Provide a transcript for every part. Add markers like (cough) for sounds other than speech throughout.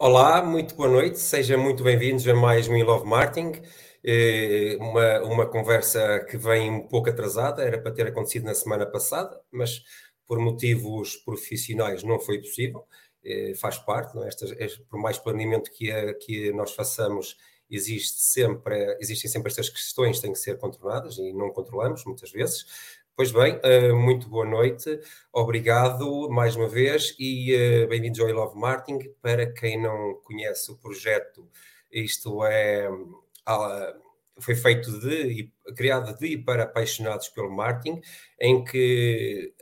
Olá, muito boa noite, sejam muito bem-vindos a mais um In Love Marketing, eh, uma, uma conversa que vem um pouco atrasada, era para ter acontecido na semana passada, mas por motivos profissionais não foi possível, eh, faz parte, não é? Estas, por mais planeamento que, é, que nós façamos, existe sempre, existem sempre estas questões que têm que ser controladas e não controlamos muitas vezes. Pois bem, eh, muito boa noite, obrigado mais uma vez e eh, bem-vindos ao I Love Marketing. Para quem não conhece o projeto, isto é foi feito de criado de e para apaixonados pelo marketing, em que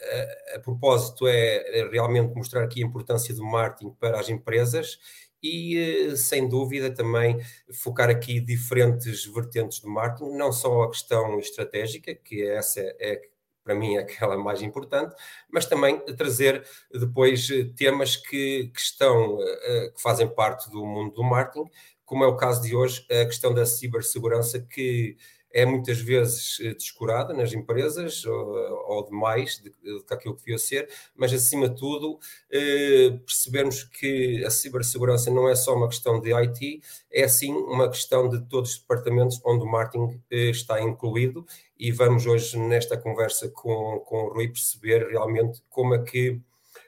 a, a propósito é realmente mostrar aqui a importância do marketing para as empresas e, eh, sem dúvida, também focar aqui diferentes vertentes do marketing, não só a questão estratégica, que essa é para mim é aquela mais importante, mas também trazer depois eh, temas que, que estão, eh, que fazem parte do mundo do marketing, como é o caso de hoje, a questão da cibersegurança que é muitas vezes eh, descurada nas empresas, ou, ou demais de, de aquilo que devia ser, mas acima de tudo eh, percebemos que a cibersegurança não é só uma questão de IT, é sim uma questão de todos os departamentos onde o marketing eh, está incluído e vamos hoje nesta conversa com, com o Rui perceber realmente como é que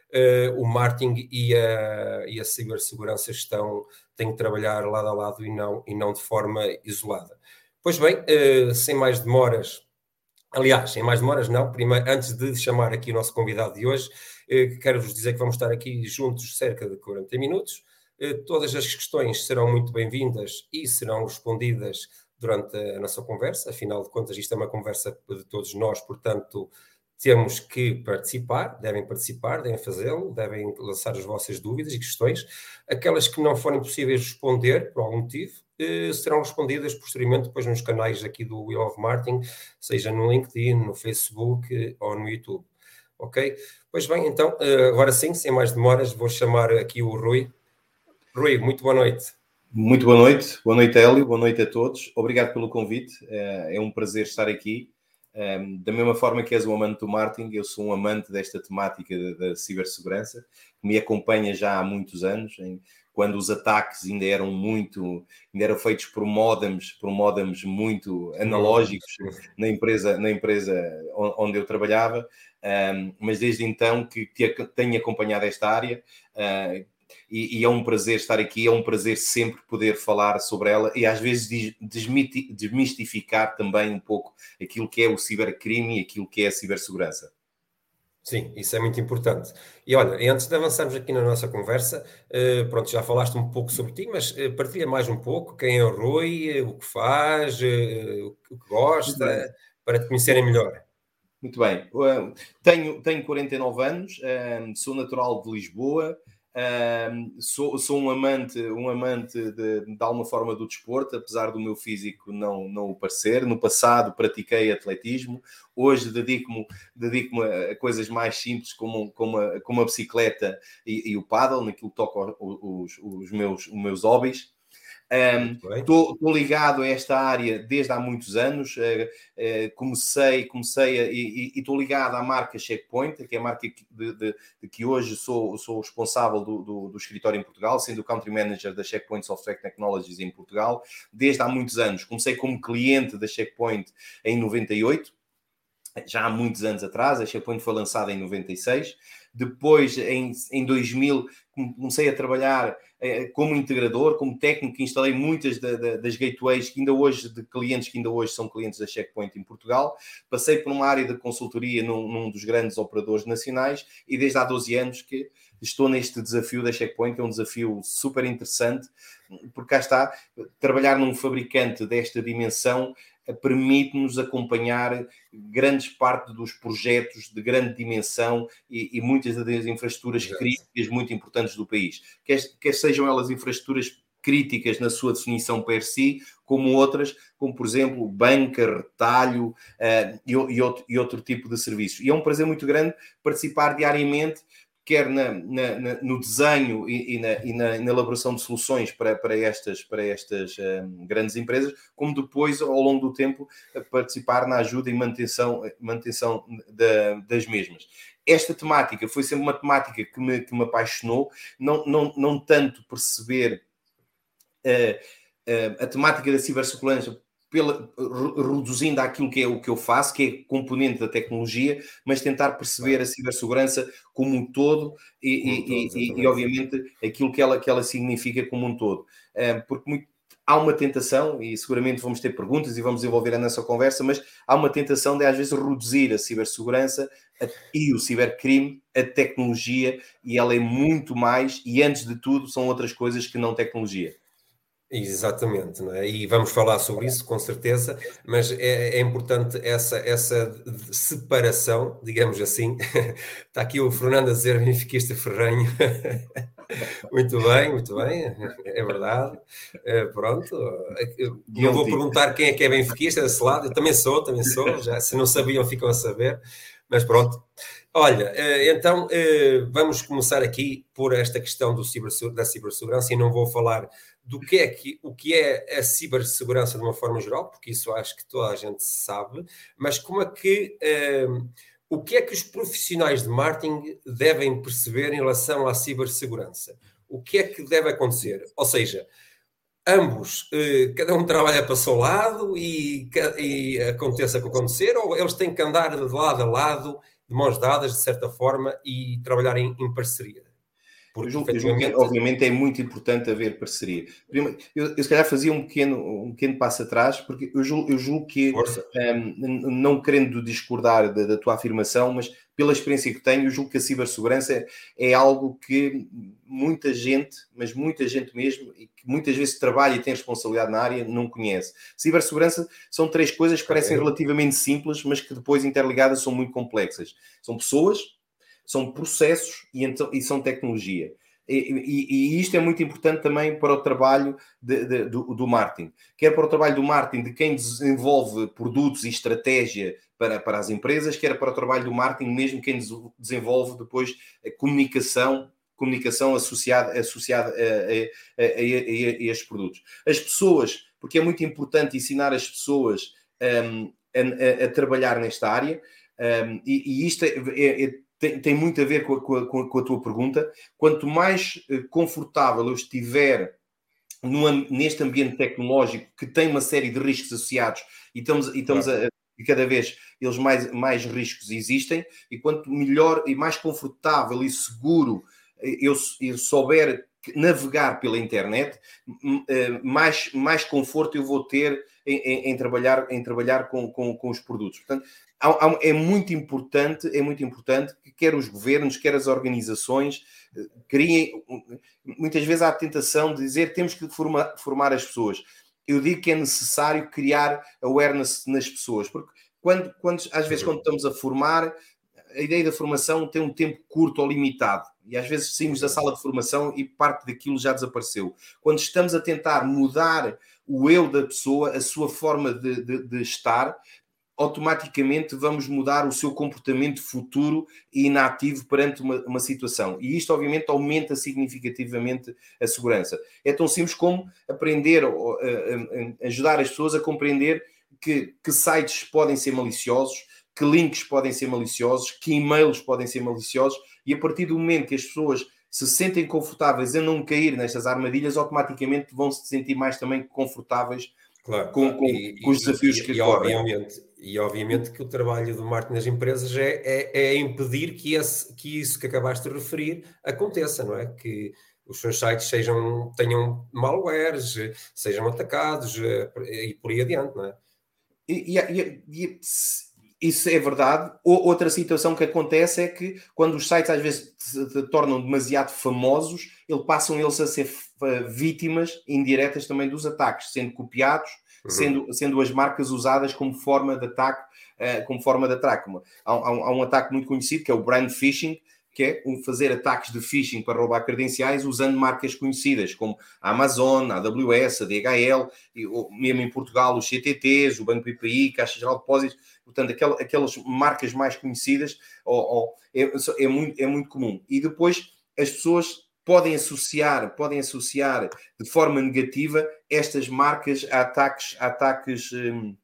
Uh, o marketing e a, e a cibersegurança estão, têm que trabalhar lado a lado e não, e não de forma isolada. Pois bem, uh, sem mais demoras, aliás, sem mais demoras, não, primeiro, antes de chamar aqui o nosso convidado de hoje, uh, quero-vos dizer que vamos estar aqui juntos cerca de 40 minutos. Todas as questões serão muito bem-vindas e serão respondidas durante a nossa conversa, afinal de contas, isto é uma conversa de todos nós, portanto, temos que participar, devem participar, devem fazê-lo, devem lançar as vossas dúvidas e questões. Aquelas que não forem possíveis responder, por algum motivo, eh, serão respondidas posteriormente depois nos canais aqui do Will of Martin, seja no LinkedIn, no Facebook eh, ou no YouTube. Ok? Pois bem, então, eh, agora sim, sem mais demoras, vou chamar aqui o Rui. Rui, muito boa noite. Muito boa noite, boa noite, Hélio, boa noite a todos. Obrigado pelo convite, é um prazer estar aqui. Da mesma forma que és um amante do marketing, eu sou um amante desta temática da cibersegurança, que me acompanha já há muitos anos quando os ataques ainda eram muito, ainda eram feitos por modems, por modems muito analógicos na empresa, na empresa onde eu trabalhava, um, mas desde então que, que tenho acompanhado esta área uh, e, e, é um prazer estar aqui, é um prazer sempre poder falar sobre ela e às vezes desmistificar também um pouco aquilo que é o cibercrime e aquilo que é a cibersegurança. Sim, isso é muito importante. E olha, antes de avançarmos aqui na nossa conversa, uh, pronto, já falaste um pouco sobre ti, mas uh, partilha mais um pouco quem é o Rui, uh, o que faz, o que gosta, para te conhecerem melhor. Muito bem. tenho, tenho 49 anos, sou natural de Lisboa, sou, sou um amante, um amante de, de alguma forma do desporto, apesar do meu físico não, não o parecer. No passado pratiquei atletismo, hoje dedico-me dedico a coisas mais simples como, como, a, como a bicicleta e, e o paddle, naquilo que toca os, os, meus, os meus hobbies. Estou um, ligado a esta área desde há muitos anos. Uh, uh, comecei, comecei a, e estou ligado à marca Checkpoint, que é a marca de, de, de que hoje sou, sou responsável do, do, do, escritório em Portugal, sendo o country manager da Checkpoint Software Technologies em Portugal, desde há muitos anos. Comecei como cliente da Checkpoint em 98, já há muitos anos atrás. A Checkpoint foi lançada em 96. Depois, em, em 2000, comecei a trabalhar eh, como integrador, como técnico, instalei muitas das gateways que ainda hoje, de clientes que ainda hoje são clientes da Checkpoint em Portugal. Passei por uma área de consultoria num, num dos grandes operadores nacionais e desde há 12 anos que estou neste desafio da Checkpoint, que é um desafio super interessante, porque cá está, trabalhar num fabricante desta dimensão permite-nos acompanhar grande parte dos projetos de grande dimensão e, e muitas das infraestruturas críticas muito importantes do país, quer, quer sejam elas infraestruturas críticas na sua definição per si, como outras, como por exemplo banca, retalho uh, e, e, outro, e outro tipo de serviços. E é um prazer muito grande participar diariamente quer na, na, na, no desenho e, e, na, e na, elaboração de soluções para, para estas, para estas um, grandes empresas, como depois, ao longo do tempo, participar na ajuda e manutenção, manutenção da, das mesmas. esta temática foi sempre uma temática que me, que me apaixonou, não, não, não tanto perceber uh, uh, a temática da cibersegurança pela, reduzindo aquilo que é o que eu faço, que é componente da tecnologia, mas tentar perceber a cibersegurança como um todo e, como e, todo, e, e, obviamente, aquilo que ela, que ela significa como um todo. Uh, porque muito, há uma tentação, e seguramente vamos ter perguntas e vamos desenvolver a nossa conversa, mas há uma tentação de às vezes reduzir a cibersegurança e o cibercrime a tecnologia, e ela é muito mais, e antes de tudo, são outras coisas que não tecnologia. Exatamente, é? e vamos falar sobre isso com certeza, mas é, é, importante essa, essa separação, digamos assim. (laughs) Está aqui o Fernando a dizer benfiquista ferranho. (laughs) muito bem, muito bem, é verdade. É, pronto, não vou perguntar quem é que é benfiquista desse lado, eu também sou, também sou, já se não sabiam ficam a saber, mas pronto. Olha, eh, então eh, vamos começar aqui por esta questão do ciber, da cibersegurança e não vou falar do que é, que, o que é a cibersegurança de uma forma geral, porque isso acho que toda a gente sabe, mas como é que um, o que é que os profissionais de marketing devem perceber em relação à cibersegurança? O que é que deve acontecer? Ou seja, ambos, eh, cada um trabalha para o seu lado e, e aconteça o que acontecer, ou eles têm que andar de lado a lado, de mãos dadas, de certa forma, e trabalhar em, em parceria? Porque, eu, efetivamente... obviamente é muito importante haver parceria. Primeiro, eu, eu, se calhar fazia um pequeno, um pequeno passo atrás, porque eu julgo, eu julgo que, um, não querendo discordar da, da, tua afirmação, mas pela experiência que tenho, eu julgo que a cibersegurança é, é algo que muita gente, mas muita gente mesmo, e que muitas vezes trabalha e tem responsabilidade na área, não conhece. Cibersegurança são três coisas que parecem okay. relativamente simples, mas que depois interligadas são muito complexas. São pessoas, são processos e, então, e são tecnologia. E, e, e, isto é muito importante também para o trabalho de, de, do, do marketing, quer para o trabalho do marketing de quem desenvolve produtos e estratégia para, para as empresas, quer para o trabalho do marketing mesmo quem desenvolve depois a comunicação comunicação associada, associada a, a, a, a, estes produtos. As pessoas, porque é muito importante ensinar as pessoas um, a, trabalhar nesta área, um, e, e, isto é, é, é tem, tem muito a ver com a, com, a, com a, tua pergunta. Quanto mais eh, confortável eu estiver no, neste ambiente tecnológico que tem uma série de riscos associados e estamos, e estamos a, e cada vez eles mais, mais riscos existem, e quanto melhor e mais confortável e seguro eh, eu, eu souber navegar pela internet, eh, mais, mais conforto eu vou ter em, em, em trabalhar, em trabalhar com, com, com, os produtos. Portanto, é muito importante, é muito importante que quer os governos, quer as organizações eh, criem. Muitas vezes há a tentação de dizer temos que formar, formar as pessoas. Eu digo que é necessário criar awareness nas pessoas, porque quando, quando às vezes quando estamos a formar, a ideia da formação tem um tempo curto ou limitado. E às vezes saímos da sala de formação e parte daquilo já desapareceu. Quando estamos a tentar mudar o eu da pessoa, a sua forma de, de, de estar, automaticamente vamos mudar o seu comportamento futuro e inativo perante uma, uma, situação. E isto, obviamente, aumenta significativamente a segurança. É tão simples como aprender, ajudar as pessoas a compreender que, que sites podem ser maliciosos, que links podem ser maliciosos, que e-mails podem ser maliciosos, e a partir do momento que as pessoas se sentem confortáveis a não cair nestas armadilhas, automaticamente vão se sentir mais também confortáveis claro, com, com, e, com, os desafios e, que e, obviamente e obviamente que o trabalho do marketing das empresas é, é, é, impedir que, esse, que isso que acabaste de referir aconteça, não é? Que os seus sites sejam, tenham malwares, sejam atacados eh, e por aí adiante, não é? E, e, e, isso é verdade. Outra situação que acontece é que quando os sites às vezes se tornam demasiado famosos, eles passam eles a ser vítimas indiretas também dos ataques, sendo copiados uhum. sendo, sendo as marcas usadas como forma de ataque, uh, como forma de ataque. Há, há, um, há, um, ataque muito conhecido que é o brand phishing, que é um fazer ataques de phishing para roubar credenciais usando marcas conhecidas como a Amazon, a AWS, a DHL, e, ou, mesmo em Portugal os CTTs, o Banco PPI, Caixa Geral de Depósitos, portanto aquelas, aquelas marcas mais conhecidas ou, ou, é, é, muito, é muito comum. E depois as pessoas podem associar, podem associar de forma negativa estas marcas a ataques, a ataques, hum,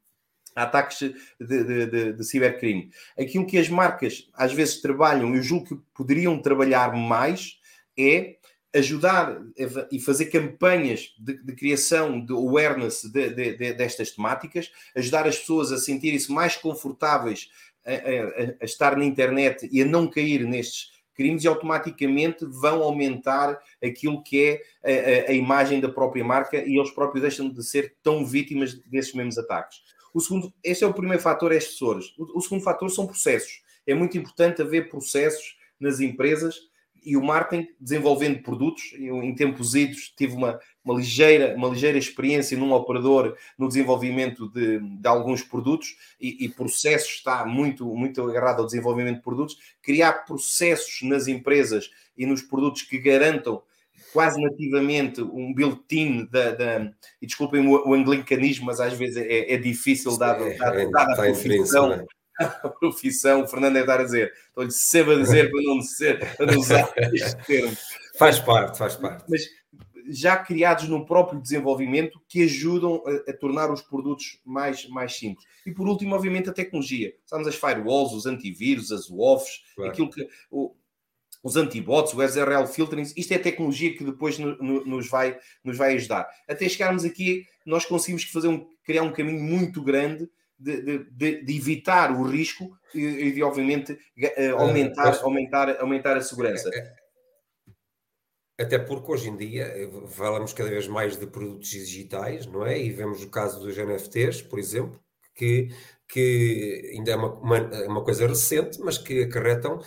ataques de, de, de, de, cibercrime. Aquilo que as marcas às vezes trabalham, eu julgo que poderiam trabalhar mais, é ajudar e fazer campanhas de, de criação de awareness de, de, destas temáticas, ajudar as pessoas a sentirem-se mais confortáveis a, a, a, estar na internet e a não cair nestes crimes e automaticamente vão aumentar aquilo que é a, a imagem da própria marca e eles próprios deixam de ser tão vítimas desses mesmos ataques. O segundo, este é o primeiro fator, é as pessoas. O, o segundo fator são processos. É muito importante haver processos nas empresas e o marketing desenvolvendo produtos. Eu, em tempos idos, tive uma, uma, ligeira, uma ligeira experiência num operador no desenvolvimento de, de alguns produtos e, e processo está muito, muito agarrado ao desenvolvimento de produtos. Criar processos nas empresas e nos produtos que garantam quase nativamente um built-in da, da, e desculpem o, o anglicanismo, mas às vezes é, é difícil dado, é, dado, dado a profissão, a profissão, o Fernando deve estar a dizer, estou-lhe sempre a dizer para não, ser, para não usar (laughs) este termo. Faz parte, faz parte. Mas já criados no próprio desenvolvimento que ajudam a, a, tornar os produtos mais, mais simples. E por último, obviamente, a tecnologia. Sabemos as firewalls, os antivírus, as WOFs, claro. aquilo que. O, os antibots, o SRL filtering, isto é tecnologia que depois no, no, nos, vai, nos vai ajudar. Até chegarmos aqui, nós conseguimos fazer um, criar um caminho muito grande de, de, de, evitar o risco e, de, obviamente, eh, ah, aumentar, aumentar, aumentar a segurança. É, é. Até porque hoje em dia eh, falamos cada vez mais de produtos digitais, não é? E vemos o caso dos NFTs, por exemplo, que, que ainda é uma, uma, uma coisa recente, mas que acarretam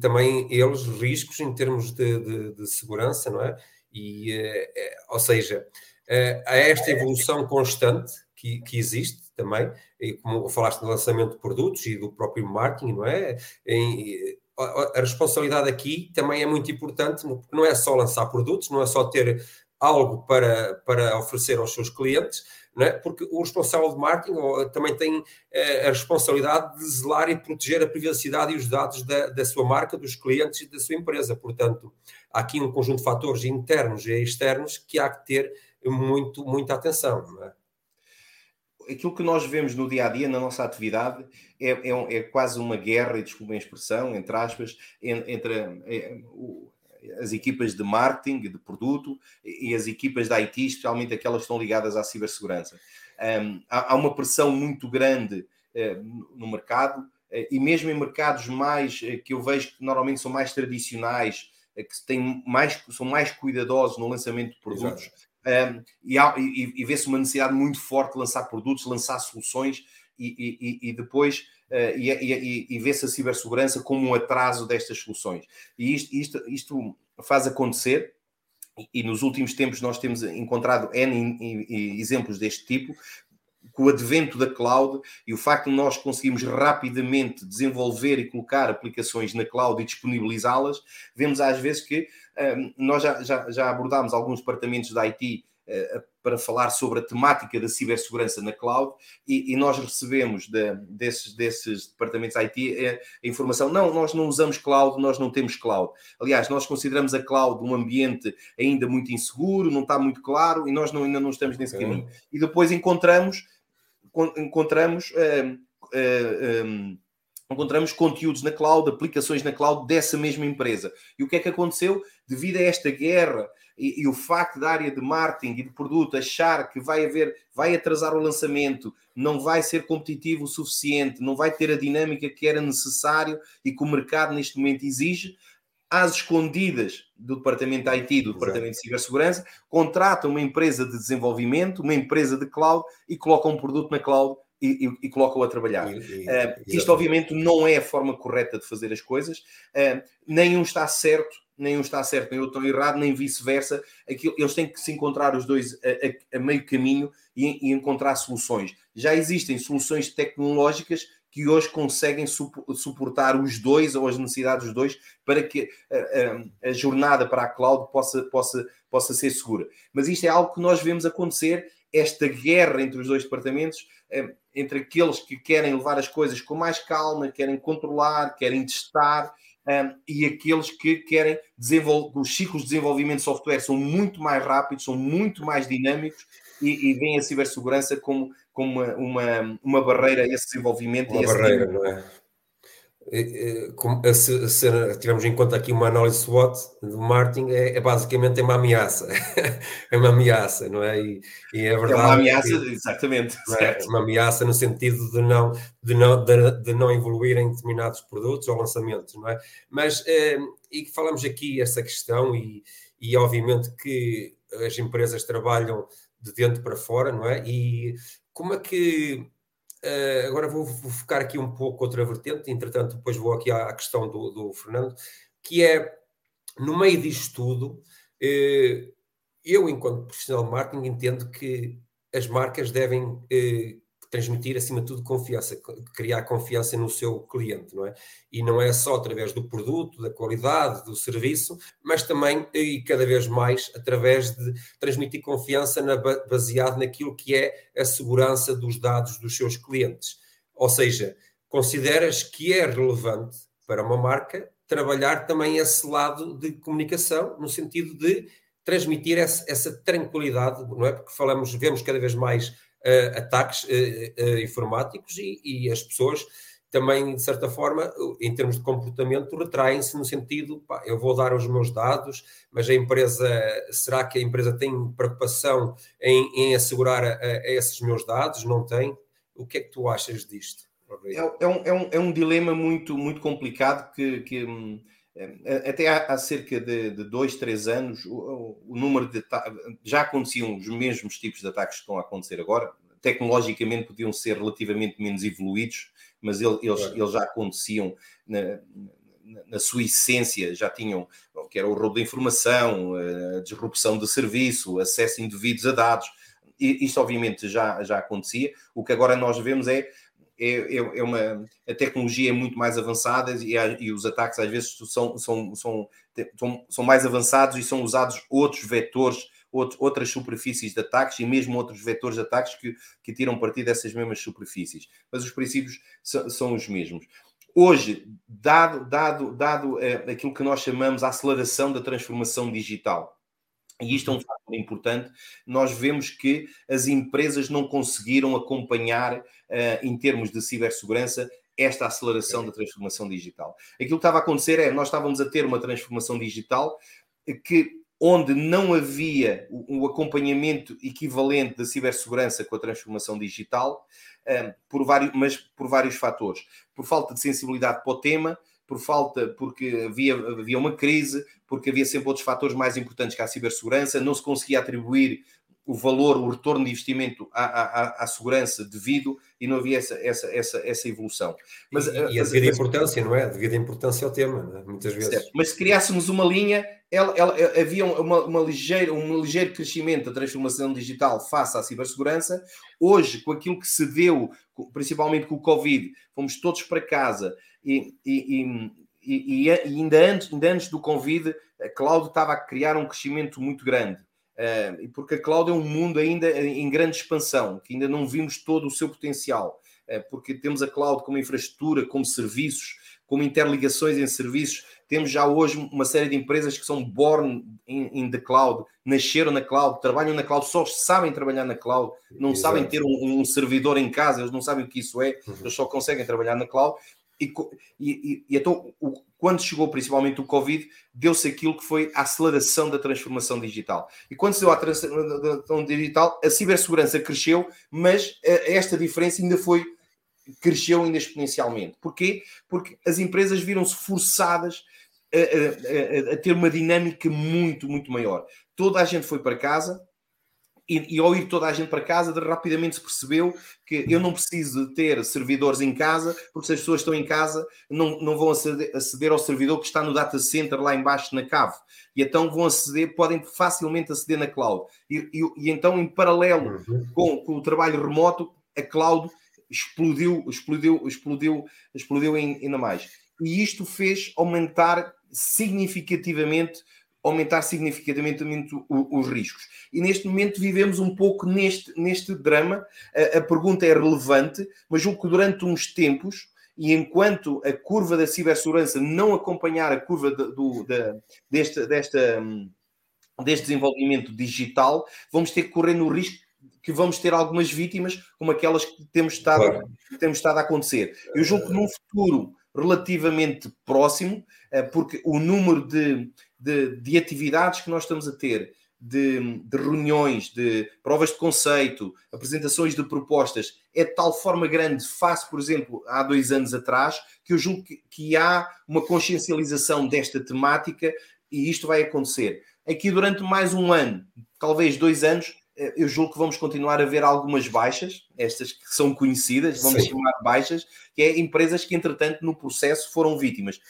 também eles riscos em termos de, de, de segurança, não é? E, é, ou seja, é, há esta evolução constante que, que existe também, e como falaste do lançamento de produtos e do próprio marketing, não é? Em, a responsabilidade aqui também é muito importante, porque não é só lançar produtos, não é só ter algo para, para oferecer aos seus clientes, não é? porque o responsável de marketing também tem eh, a responsabilidade de zelar e proteger a privacidade e os dados da, da sua marca, dos clientes e da sua empresa. Portanto, há aqui um conjunto de fatores internos e externos que há que ter muito, muita atenção. É? Aquilo que nós vemos no dia a dia, na nossa atividade, é, é, é quase uma guerra, e desculpem a expressão, entre aspas, entre é, as equipas de marketing, de produto, e as equipas da IT, especialmente aquelas que estão ligadas à cibersegurança. Um, há, há, uma pressão muito grande uh, no mercado, uh, e mesmo em mercados mais uh, que eu vejo que normalmente são mais tradicionais, que têm mais, são mais cuidadosos no lançamento de produtos. Exato e, e, e vê-se uma necessidade muito forte de lançar produtos, lançar soluções e, e depois uh, e vê-se a cibersegurança como um atraso destas soluções. E isto, isto, isto faz acontecer, e nos últimos tempos nós temos encontrado N exemplos deste tipo, com o advento da cloud e o facto de nós conseguirmos rapidamente desenvolver e colocar aplicações na cloud e disponibilizá-las, vemos às vezes que um, nós já, já, já, abordámos alguns departamentos da IT uh, eh, para falar sobre a temática da cibersegurança na cloud e, e nós recebemos de, desses, desses departamentos IT a, eh, a informação, não, nós não usamos cloud, nós não temos cloud. Aliás, nós consideramos a cloud um ambiente ainda muito inseguro, não está muito claro e nós não, ainda não estamos nesse caminho. E depois encontramos encontramos, uh, uh, um, encontramos conteúdos na cloud, aplicações na cloud dessa mesma empresa. E o que é que aconteceu? Devido a esta guerra e, e, o facto da área de marketing e de produto achar que vai haver, vai atrasar o lançamento, não vai ser competitivo o suficiente, não vai ter a dinâmica que era necessário e que o mercado neste momento exige, às escondidas do departamento IT, do departamento de cibersegurança, contrata uma empresa de desenvolvimento, uma empresa de cloud e coloca um produto na cloud e, e, e coloca-o a trabalhar. E, uh, isto, obviamente, não é a forma correta de fazer as coisas, uh, nenhum está certo, nenhum está certo, nem outro errado, nem vice-versa. Eles têm que se encontrar os dois a, a, a meio caminho e encontrar soluções. Já existem soluções tecnológicas que hoje conseguem suportar os dois ou as necessidades dos dois para que a, a, a, jornada para a cloud possa, possa, possa ser segura. Mas isto é algo que nós vemos acontecer, esta guerra entre os dois departamentos, eh, entre aqueles que querem levar as coisas com mais calma, querem controlar, querem testar, um, e aqueles que querem desenvolver. Os ciclos de desenvolvimento de software são muito mais rápidos, são muito mais dinâmicos e, e veem a cibersegurança como, como uma, uma, uma barreira a esse desenvolvimento. Uma barreira, tipo... não é? se, se tivermos em conta aqui uma análise SWOT do marketing, é, é basicamente é uma ameaça. (laughs) é uma ameaça, não é? E, e é verdade. É uma ameaça, que, exatamente. É? Uma ameaça no sentido de não, de, não, de, de, não evoluir em determinados produtos ou lançamentos, não é? Mas, eh, e falamos aqui essa questão, e, e obviamente que as empresas trabalham de dentro para fora, não é? E como é que Uh, agora vou, vou, focar aqui um pouco outra vertente, entretanto, depois vou aqui à, à questão do, do, Fernando, que é no meio disto tudo, uh, eu, enquanto profissional de marketing, entendo que as marcas devem uh, transmitir, acima de tudo, confiança, criar confiança no seu cliente, não é? E não é só através do produto, da qualidade, do serviço, mas também, e cada vez mais, através de transmitir confiança na, baseado naquilo que é a segurança dos dados dos seus clientes. Ou seja, consideras que é relevante para uma marca trabalhar também esse lado de comunicação, no sentido de transmitir essa, essa tranquilidade, não é? Porque falamos, vemos cada vez mais uh, ataques uh, informáticos e, e, as pessoas também, de certa forma, em termos de comportamento, retraem-se no sentido, pá, eu vou dar os meus dados, mas a empresa, será que a empresa tem preocupação em, em assegurar a, a esses meus dados? Não tem? O que é que tu achas disto? É, é, um, é, um, é um dilema muito, muito complicado que, que hum, até há, cerca de, de dois, três anos, o, o número de já aconteciam os mesmos tipos de ataques que estão a acontecer agora. Tecnologicamente podiam ser relativamente menos evoluídos, mas eles, eles já aconteciam na, na sua essência, já tinham, que era o roubo de informação, a disrupção de serviço, acesso indevidos a dados. Isto obviamente já, já acontecia. O que agora nós vemos é é, é, é, uma a tecnologia é muito mais avançada e, e os ataques às vezes são, são, são, são, são mais avançados e são usados outros vetores, outras superfícies de ataques e mesmo outros vetores de ataques que, que tiram partido dessas mesmas superfícies. Mas os princípios são, são os mesmos. Hoje, dado, dado, dado é, aquilo que nós chamamos a aceleração da transformação digital, e isto é um fator importante, nós vemos que as empresas não conseguiram acompanhar, uh, em termos de cibersegurança, esta aceleração da transformação digital. Aquilo que estava a acontecer é, nós estávamos a ter uma transformação digital que onde não havia o, o acompanhamento equivalente da cibersegurança com a transformação digital, uh, por vários, mas por vários fatores. Por falta de sensibilidade para o tema, por falta, porque havia, havia uma crise, porque havia sempre outros fatores mais importantes que a cibersegurança, não se conseguia atribuir o valor, o retorno de investimento à, à, à segurança devido e não havia essa, essa, essa, essa evolução. Mas, e, e a devida importância, não é? A devida importância ao tema, é? muitas vezes. Certo. Mas se criássemos uma linha, ela, ela, havia uma, uma ligeira, um ligeiro crescimento da transformação digital face à cibersegurança. Hoje, com aquilo que se deu, principalmente com o Covid, fomos todos para casa e, e, e, e ainda, antes, ainda antes do Covid, a cloud estava a criar um crescimento muito grande. Uh, porque a cloud é um mundo ainda em grande expansão, que ainda não vimos todo o seu potencial, uh, porque temos a cloud como infraestrutura, como serviços, como interligações em serviços. Temos já hoje uma série de empresas que são born in, in the cloud, nasceram na cloud, trabalham na cloud, só sabem trabalhar na cloud, não Exato. sabem ter um, um, servidor em casa, eles não sabem o que isso é, uhum. eles só conseguem trabalhar na cloud. E, e, e então, o, quando chegou principalmente o Covid, deu-se aquilo que foi a aceleração da transformação digital. E quando se deu a transformação digital, a cibersegurança cresceu, mas esta diferença ainda foi cresceu ainda exponencialmente. Porquê? Porque as empresas viram-se forçadas a, a, a, ter uma dinâmica muito, muito maior. Toda a gente foi para casa, e, e, ao ir toda a gente para casa, rapidamente se percebeu que eu não preciso de ter servidores em casa, porque se as pessoas estão em casa, não, não vão aceder, aceder ao servidor que está no data center lá embaixo na cave. E então vão aceder, podem facilmente aceder na cloud. E, e, e então, em paralelo uhum. com, com o trabalho remoto, a cloud explodiu, explodiu, explodiu, explodiu ainda mais. E isto fez aumentar significativamente aumentar significativamente os riscos. E neste momento vivemos um pouco neste, neste drama. A, a pergunta é relevante, mas julgo que durante uns tempos, e enquanto a curva da cibersegurança não acompanhar a curva de, do, de, deste, desta, deste desenvolvimento digital, vamos ter que correr no risco que vamos ter algumas vítimas, como aquelas que temos estado, claro. que temos estado a acontecer. Eu julgo que num futuro relativamente próximo, eh, porque o número de, de, de atividades que nós estamos a ter, de, de, reuniões, de provas de conceito, apresentações de propostas, é de tal forma grande, face, por exemplo, há dois anos atrás, que eu julgo que, que há uma consciencialização desta temática e isto vai acontecer. Aqui durante mais um ano, talvez dois anos, eu julgo que vamos continuar a ver algumas baixas, estas que são conhecidas, vamos Sim. chamar baixas, que é empresas que, entretanto, no processo foram vítimas.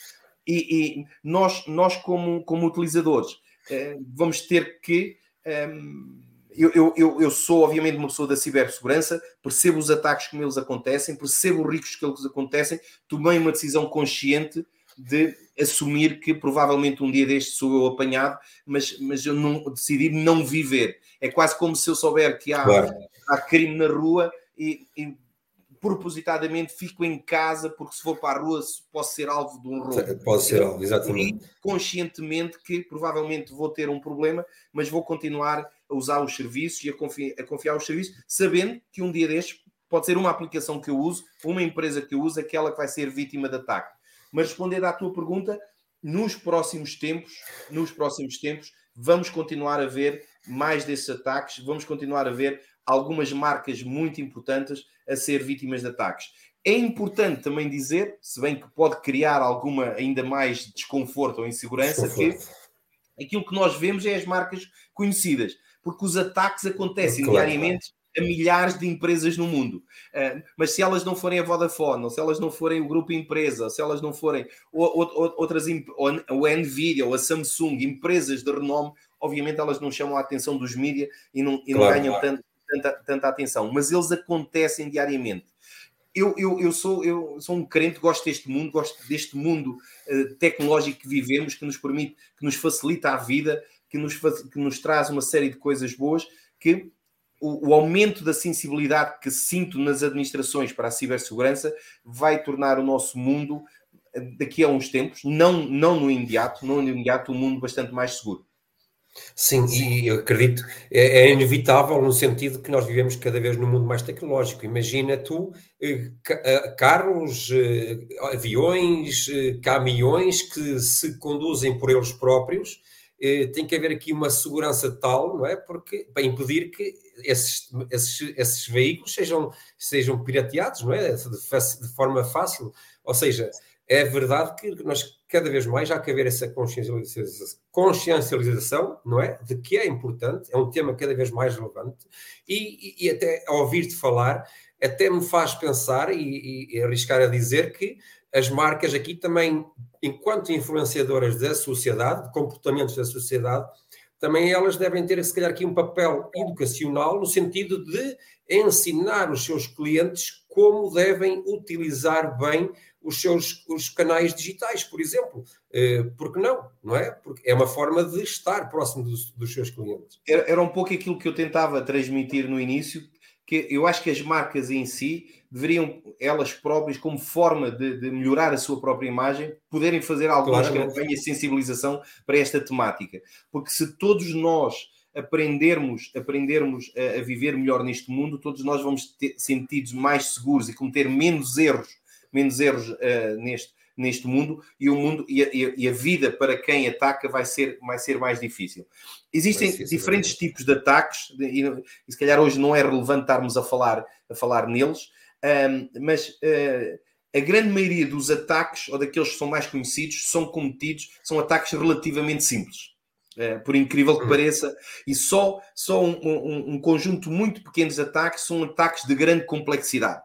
E, e nós, nós como, como utilizadores, eh, vamos ter que. Ehm, eu, eu, eu sou, obviamente, uma pessoa da cibersegurança, percebo os ataques como eles acontecem, percebo os riscos que eles acontecem, tomei uma decisão consciente de assumir que provavelmente um dia deste sou eu apanhado, mas, mas eu não, decidi não viver. É quase como se eu souber que há, claro. há crime na rua e, e, propositadamente fico em casa porque se for para a rua posso ser alvo de um roubo. Pode ser alvo, exatamente. E conscientemente que provavelmente vou ter um problema, mas vou continuar a usar os serviços e a confiar, a confiar os serviços, sabendo que um dia destes pode ser uma aplicação que eu uso, uma empresa que eu uso, aquela que vai ser vítima de ataque. Mas respondendo à tua pergunta, nos próximos tempos, nos próximos tempos, vamos continuar a ver mais desses ataques, vamos continuar a ver algumas marcas muito importantes a ser vítimas de ataques. É importante também dizer, se bem que pode criar alguma ainda mais desconforto ou insegurança, desconforto. que aquilo que nós vemos é as marcas conhecidas, porque os ataques acontecem claro. diariamente a milhares de empresas no mundo. Uh, mas se elas não forem a Vodafone, ou se elas não forem o grupo empresa, ou se elas não forem ou, ou, outras, ou a Nvidia, ou a Samsung, empresas de renome, obviamente elas não chamam a atenção dos mídias e não, e não claro, ganham claro. tanta, tanta atenção. Mas eles acontecem diariamente. Eu, eu, eu, sou, eu sou um crente, gosto deste mundo, gosto deste mundo uh, tecnológico que vivemos, que nos permite, que nos facilita a vida, que nos, que nos traz uma série de coisas boas, que o, o, aumento da sensibilidade que sinto nas administrações para a cibersegurança vai tornar o nosso mundo, daqui a uns tempos, não, não no imediato, não no imediato, um mundo bastante mais seguro. Sim, e eu acredito, é, é, inevitável no sentido que nós vivemos cada vez num mundo mais tecnológico. Imagina tu eh, eh, carros, eh, aviões, caminhões que se conduzem por eles próprios eh, tem que haver aqui uma segurança tal, não é? Porque para impedir que esses, esses, esses veículos sejam, sejam pirateados, não é? De, de, forma fácil. Ou seja, é verdade que nós cada vez mais há que haver essa consciencialização, não é? De que é importante, é um tema cada vez mais relevante, e, e, e até ao ouvir-te falar, até me faz pensar e, e arriscar a dizer que as marcas aqui também, enquanto influenciadoras da sociedade, de comportamentos da sociedade, também elas devem ter, se calhar, aqui um papel educacional no sentido de ensinar os seus clientes como devem utilizar bem os seus os canais digitais, por exemplo. Eh, porque não, não é? Porque é uma forma de estar próximo dos, dos seus clientes. Era, era um pouco aquilo que eu tentava transmitir no início, que eu acho que as marcas em si deveriam, elas próprias, como forma de, de melhorar a sua própria imagem, poderem fazer algumas Claramente. campanhas de sensibilização para esta temática. Porque se todos nós aprendermos, aprendermos a, a viver melhor neste mundo, todos nós vamos ter sentidos mais seguros e cometer menos erros, menos erros uh, neste, neste mundo e o mundo e a, e a, vida para quem ataca vai ser, vai ser mais difícil. Existem diferentes tipos de ataques e, e, se calhar hoje não é relevante estarmos a falar, a falar neles, um, mas uh, a grande maioria dos ataques ou daqueles que são mais conhecidos são cometidos, são ataques relativamente simples. Uh, por incrível que hum. pareça, e só, só um, um, um conjunto muito pequeno de ataques são ataques de grande complexidade.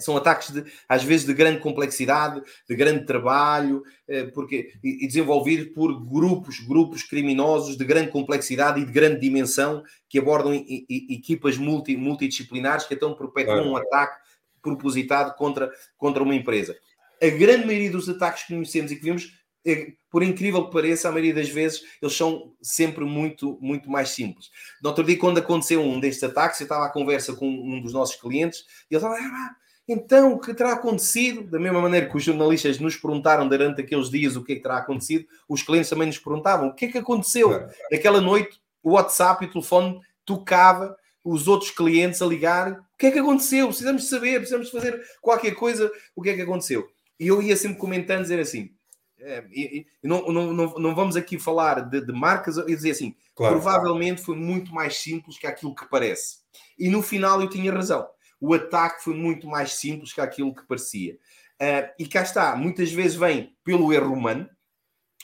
São ataques, de, às vezes, de grande complexidade, de grande trabalho, eh, porque, e desenvolvido por grupos, grupos criminosos de grande complexidade e de grande dimensão que abordam equipas multi, multidisciplinares que então perpetuam um ataque propositado contra, contra uma empresa. A grande maioria dos ataques que conhecemos e que vimos, eh, por incrível que pareça, a maioria das vezes eles são sempre muito, muito mais simples. No outro dia, quando aconteceu um destes ataques, eu estava à conversa com um dos nossos clientes e ele estava. Ah, então, o que terá acontecido? Da mesma maneira que os jornalistas nos perguntaram durante aqueles dias o que é que terá acontecido, os clientes também nos perguntavam o que é que aconteceu. Naquela noite, o WhatsApp e o telefone tocava, os outros clientes a ligar: o que é que aconteceu? Precisamos saber, precisamos fazer qualquer coisa, o que é que aconteceu? E eu ia sempre comentando, dizer assim: é, e, e não, não, não, não, vamos aqui falar de, de marcas e dizer assim, claro, provavelmente foi muito mais simples que aquilo que parece. E no final eu tinha razão. O ataque foi muito mais simples que aquilo que parecia. Uh, e cá está, muitas vezes vem pelo erro humano,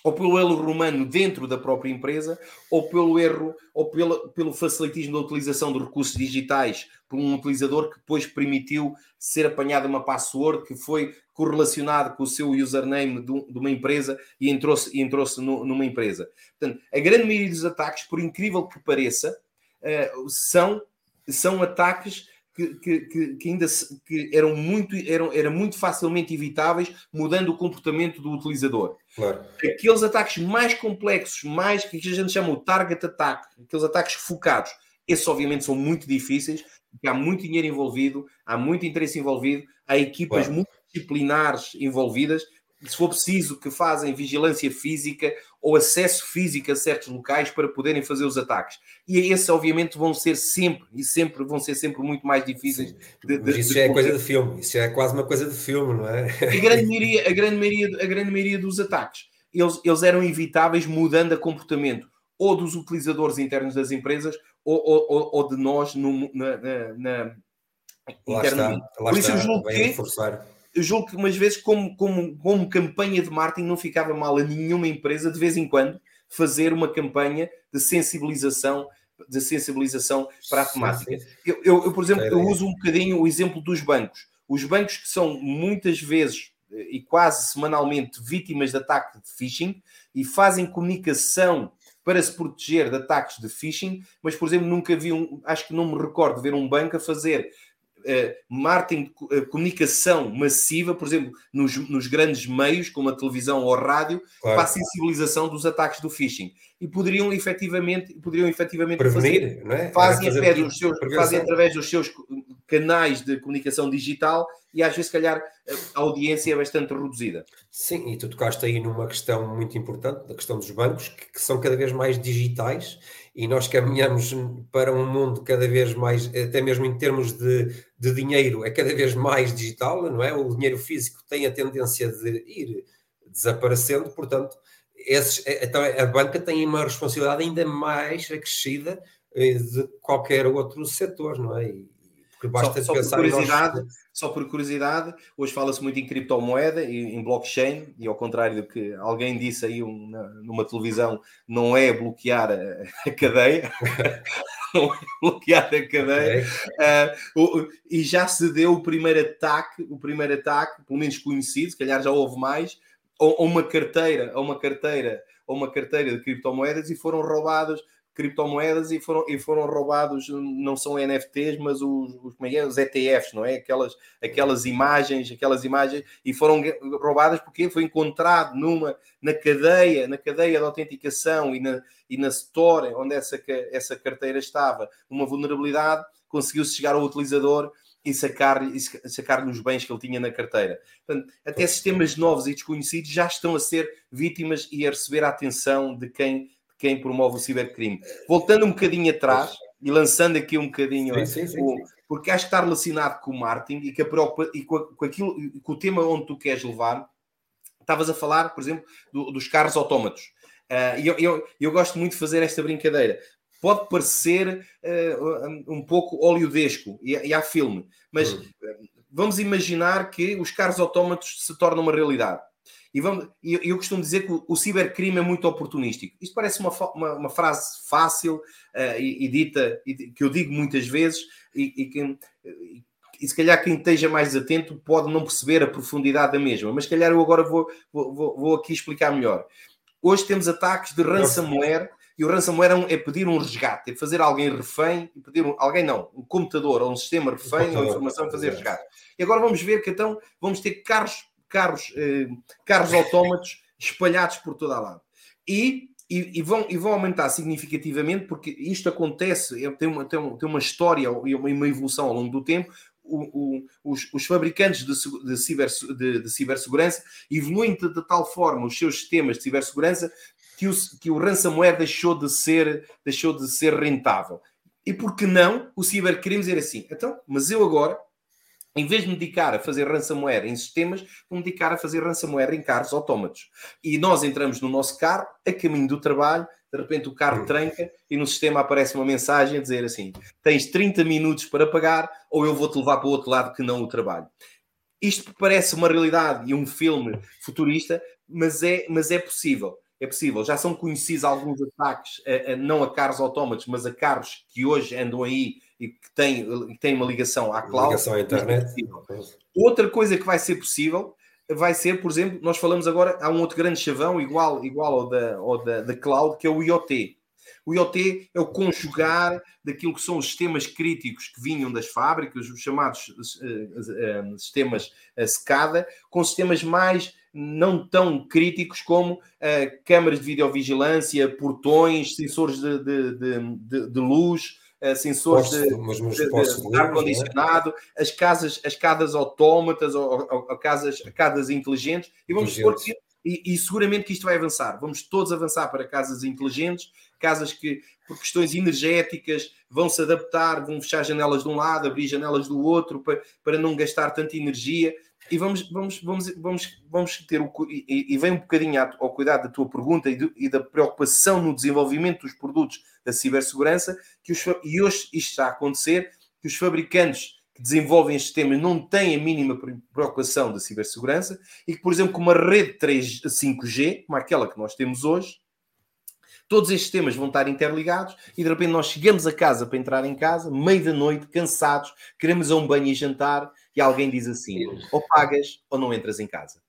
ou pelo erro romano dentro da própria empresa, ou pelo erro, ou pelo, pelo facilitismo da utilização de recursos digitais por um utilizador que depois permitiu ser apanhado uma password que foi correlacionado com o seu username de, uma empresa e entrou-se entrou numa empresa. Portanto, a grande maioria dos ataques, por incrível que pareça, uh, são, são ataques que, que, que, ainda que eram muito, eram, eram muito facilmente evitáveis, mudando o comportamento do utilizador. Claro. Aqueles ataques mais complexos, mais que a gente chama o target attack, aqueles ataques focados, esses obviamente são muito difíceis, porque há muito dinheiro envolvido, há muito interesse envolvido, há equipas claro. multidisciplinares envolvidas, se for preciso, que fazem vigilância física ou acesso físico a certos locais para poderem fazer os ataques. E esses, obviamente, vão ser sempre, e sempre vão ser sempre muito mais difíceis. De, de, isso já é coisa de filme, isso já é quase uma coisa de filme, não é? A grande maioria, a grande maioria, a grande maioria dos ataques, eles, eles eram evitáveis mudando a comportamento ou dos utilizadores internos das empresas ou, ou, ou de nós no, na, na, na internamente. Está, Por isso está, eu julgo que reforçar eu julgo que umas vezes, como, como, como campanha de marketing, não ficava mal a nenhuma empresa, de vez em quando, fazer uma campanha de sensibilização de sensibilização para a temática. Eu, eu, eu, por exemplo, eu uso um bocadinho o exemplo dos bancos. Os bancos que são muitas vezes e quase semanalmente vítimas de ataque de phishing e fazem comunicação para se proteger de ataques de phishing, mas, por exemplo, nunca vi um, acho que não me recordo de ver um banco a fazer marketing, uh, comunicação massiva, por exemplo, nos, nos, grandes meios, como a televisão ou a rádio, claro. para a sensibilização dos ataques do phishing. E poderiam efetivamente, poderiam efetivamente prevenir, fazer, não é? Fazem, dos seus, fazem através dos seus canais de comunicação digital e às vezes, se calhar, a audiência é bastante reduzida. Sim, e tu tocaste aí numa questão muito importante, da questão dos bancos, que, que são cada vez mais digitais e nós caminhamos para um mundo cada vez mais, até mesmo em termos de, de dinheiro, é cada vez mais digital, não é? O dinheiro físico tem a tendência de ir desaparecendo, portanto, esses, é, então a banca tem uma responsabilidade ainda mais acrescida eh, de qualquer outro setor, não é? E, porque basta só, pensar só por curiosidade, nós... só por curiosidade, hoje fala-se muito em criptomoeda e em blockchain, e ao contrário do que alguém disse aí um, numa televisão, não é bloquear a, a cadeia, (laughs) não é bloquear a cadeia. Uh, e já se deu o primeiro ataque, o primeiro ataque, pelo menos conhecido, se calhar já houve mais, a uma carteira, a uma carteira, a uma carteira de criptomoedas e foram roubados criptomoedas e foram, e foram roubados, não são NFTs, mas os, os, é, os ETFs, não é? Aquelas, aquelas imagens, aquelas imagens, e foram roubadas porque foi encontrado numa, na cadeia, na cadeia de autenticação e na, e na store onde essa, essa carteira estava, uma vulnerabilidade, conseguiu-se chegar ao utilizador e sacar-lhe sacar os bens que ele tinha na carteira. Portanto, até sistemas novos e desconhecidos já estão a ser vítimas e a receber a atenção de quem quem promove o cibercrime. Voltando um bocadinho atrás e lançando aqui um bocadinho, sim, sim, sim, o, porque acho que está relacionado com o marketing e, que a, e com, com, aquilo, com o tema onde tu queres levar. Estavas a falar, por exemplo, do, dos carros autómatos. Uh, eu, eu, eu gosto muito de fazer esta brincadeira pode parecer uh, um pouco oleodesco e, e há filme, mas uhum. vamos imaginar que os carros autómatos se tornam uma realidade. E vamos, eu, eu costumo dizer que o, o, cibercrime é muito oportunístico. Isto parece uma, uma, uma frase fácil uh, e, e, dita, e, que eu digo muitas vezes, e, e que e se calhar quem esteja mais atento pode não perceber a profundidade da mesma, mas se calhar eu agora vou, vou, vou aqui explicar melhor. Hoje temos ataques de ransomware e o ransomware é, é pedir um resgate, é fazer alguém refém e pedir um, alguém não, um computador ou um sistema refém ou informação fazer resgate. E agora vamos ver que então vamos ter carros carros, eh, carros autómatos espalhados por toda a lado. E, e, e, vão, e vão aumentar significativamente, porque isto acontece, tem uma, tem uma, tem uma história e uma, uma evolução ao longo do tempo. O, o, os, os, fabricantes de, de, ciber, de, de cibersegurança evoluem de, de, tal forma os seus sistemas de cibersegurança que o, que o ransomware deixou de ser, deixou de ser rentável. E por que não o cibercrime dizer assim? Então, mas eu agora, em vez de me dedicar a fazer ransomware em sistemas, vou me dedicar a fazer ransomware em carros autómatos. E nós entramos no nosso carro, a caminho do trabalho, de repente o carro tranca e no sistema aparece uma mensagem a dizer assim: tens 30 minutos para pagar ou eu vou-te levar para o outro lado que não o trabalho. Isto parece uma realidade e um filme futurista, mas é, mas é possível. É possível. Já são conhecidos alguns ataques, a, a, não a carros autómatos, mas a carros que hoje andam aí e que têm, que têm uma ligação à cloud. Ligação à internet. É Outra coisa que vai ser possível vai ser, por exemplo, nós falamos agora, há um outro grande chavão igual, igual ao, da, ao da, da cloud, que é o IoT. O IoT é o conjugar daquilo que são os sistemas críticos que vinham das fábricas, os chamados uh, uh, sistemas uh, SCADA, com sistemas mais não tão críticos como câmaras de videovigilância, portões, sensores de, de, de, de luz, sensores de, de, de ar-condicionado, é? as casas, as casas autómatas ou, ou, ou, casas, casas inteligentes, e vamos supor que e, e, seguramente que isto vai avançar. Vamos todos avançar para casas inteligentes, casas que, por questões energéticas, vão se adaptar, vão fechar janelas de um lado, abrir janelas do outro, para, para não gastar tanta energia. E vamos, vamos, vamos, vamos, vamos ter o. E, e vem um bocadinho ao cuidado da tua pergunta e, do, e da preocupação no desenvolvimento dos produtos da cibersegurança, que os, e hoje isto está a acontecer, que os fabricantes que desenvolvem estes sistemas não têm a mínima preocupação da cibersegurança e que, por exemplo, com uma rede 3, 5G, como aquela que nós temos hoje, todos estes sistemas vão estar interligados e de repente nós chegamos a casa para entrar em casa, meio da noite, cansados, queremos a um banho e jantar e alguém diz assim: ou pagas ou não entras em casa.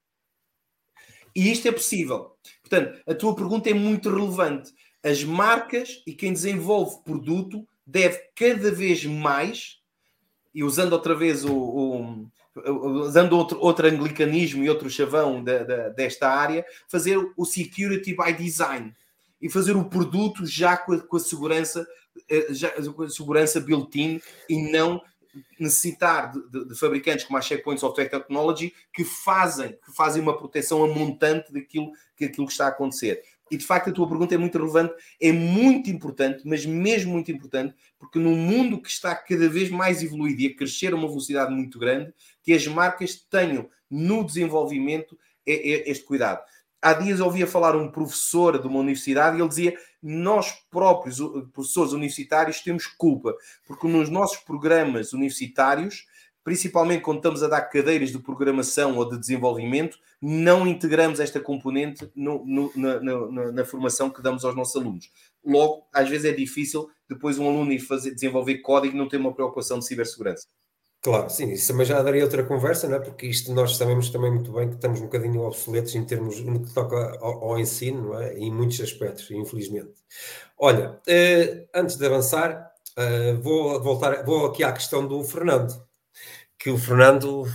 E isto é possível. Portanto, a tua pergunta é muito relevante. As marcas e quem desenvolve produto deve cada vez mais e usando outra vez o, o usando outro, outro anglicanismo e outro chavão da, da, desta área, fazer o security by design e fazer o produto já com a, com a segurança eh, já, com a segurança built-in e não necessitar de, de, de, fabricantes como a Checkpoint Software Technology que fazem, que fazem uma proteção a montante daquilo que, aquilo que está a acontecer. E de facto a tua pergunta é muito relevante, é muito importante, mas mesmo muito importante, porque num mundo que está cada vez mais evoluído e a crescer a uma velocidade muito grande, que as marcas tenham no desenvolvimento este cuidado. Há dias eu ouvia falar um professor de uma universidade e ele dizia: Nós próprios, professores universitários, temos culpa, porque nos nossos programas universitários principalmente quando estamos a dar cadeiras de programação ou de desenvolvimento, não integramos esta componente no, no, na, na, na, formação que damos aos nossos alunos. Logo, às vezes é difícil depois um aluno ir fazer, desenvolver código e não ter uma preocupação de cibersegurança. Claro, sim, isso também já daria outra conversa, não é? porque isto nós sabemos também muito bem que estamos um bocadinho obsoletos em termos no que toca ao, ao ensino, não é? em muitos aspectos, infelizmente. Olha, eh, antes de avançar, eh, vou voltar, vou aqui à questão do Fernando que o Fernando,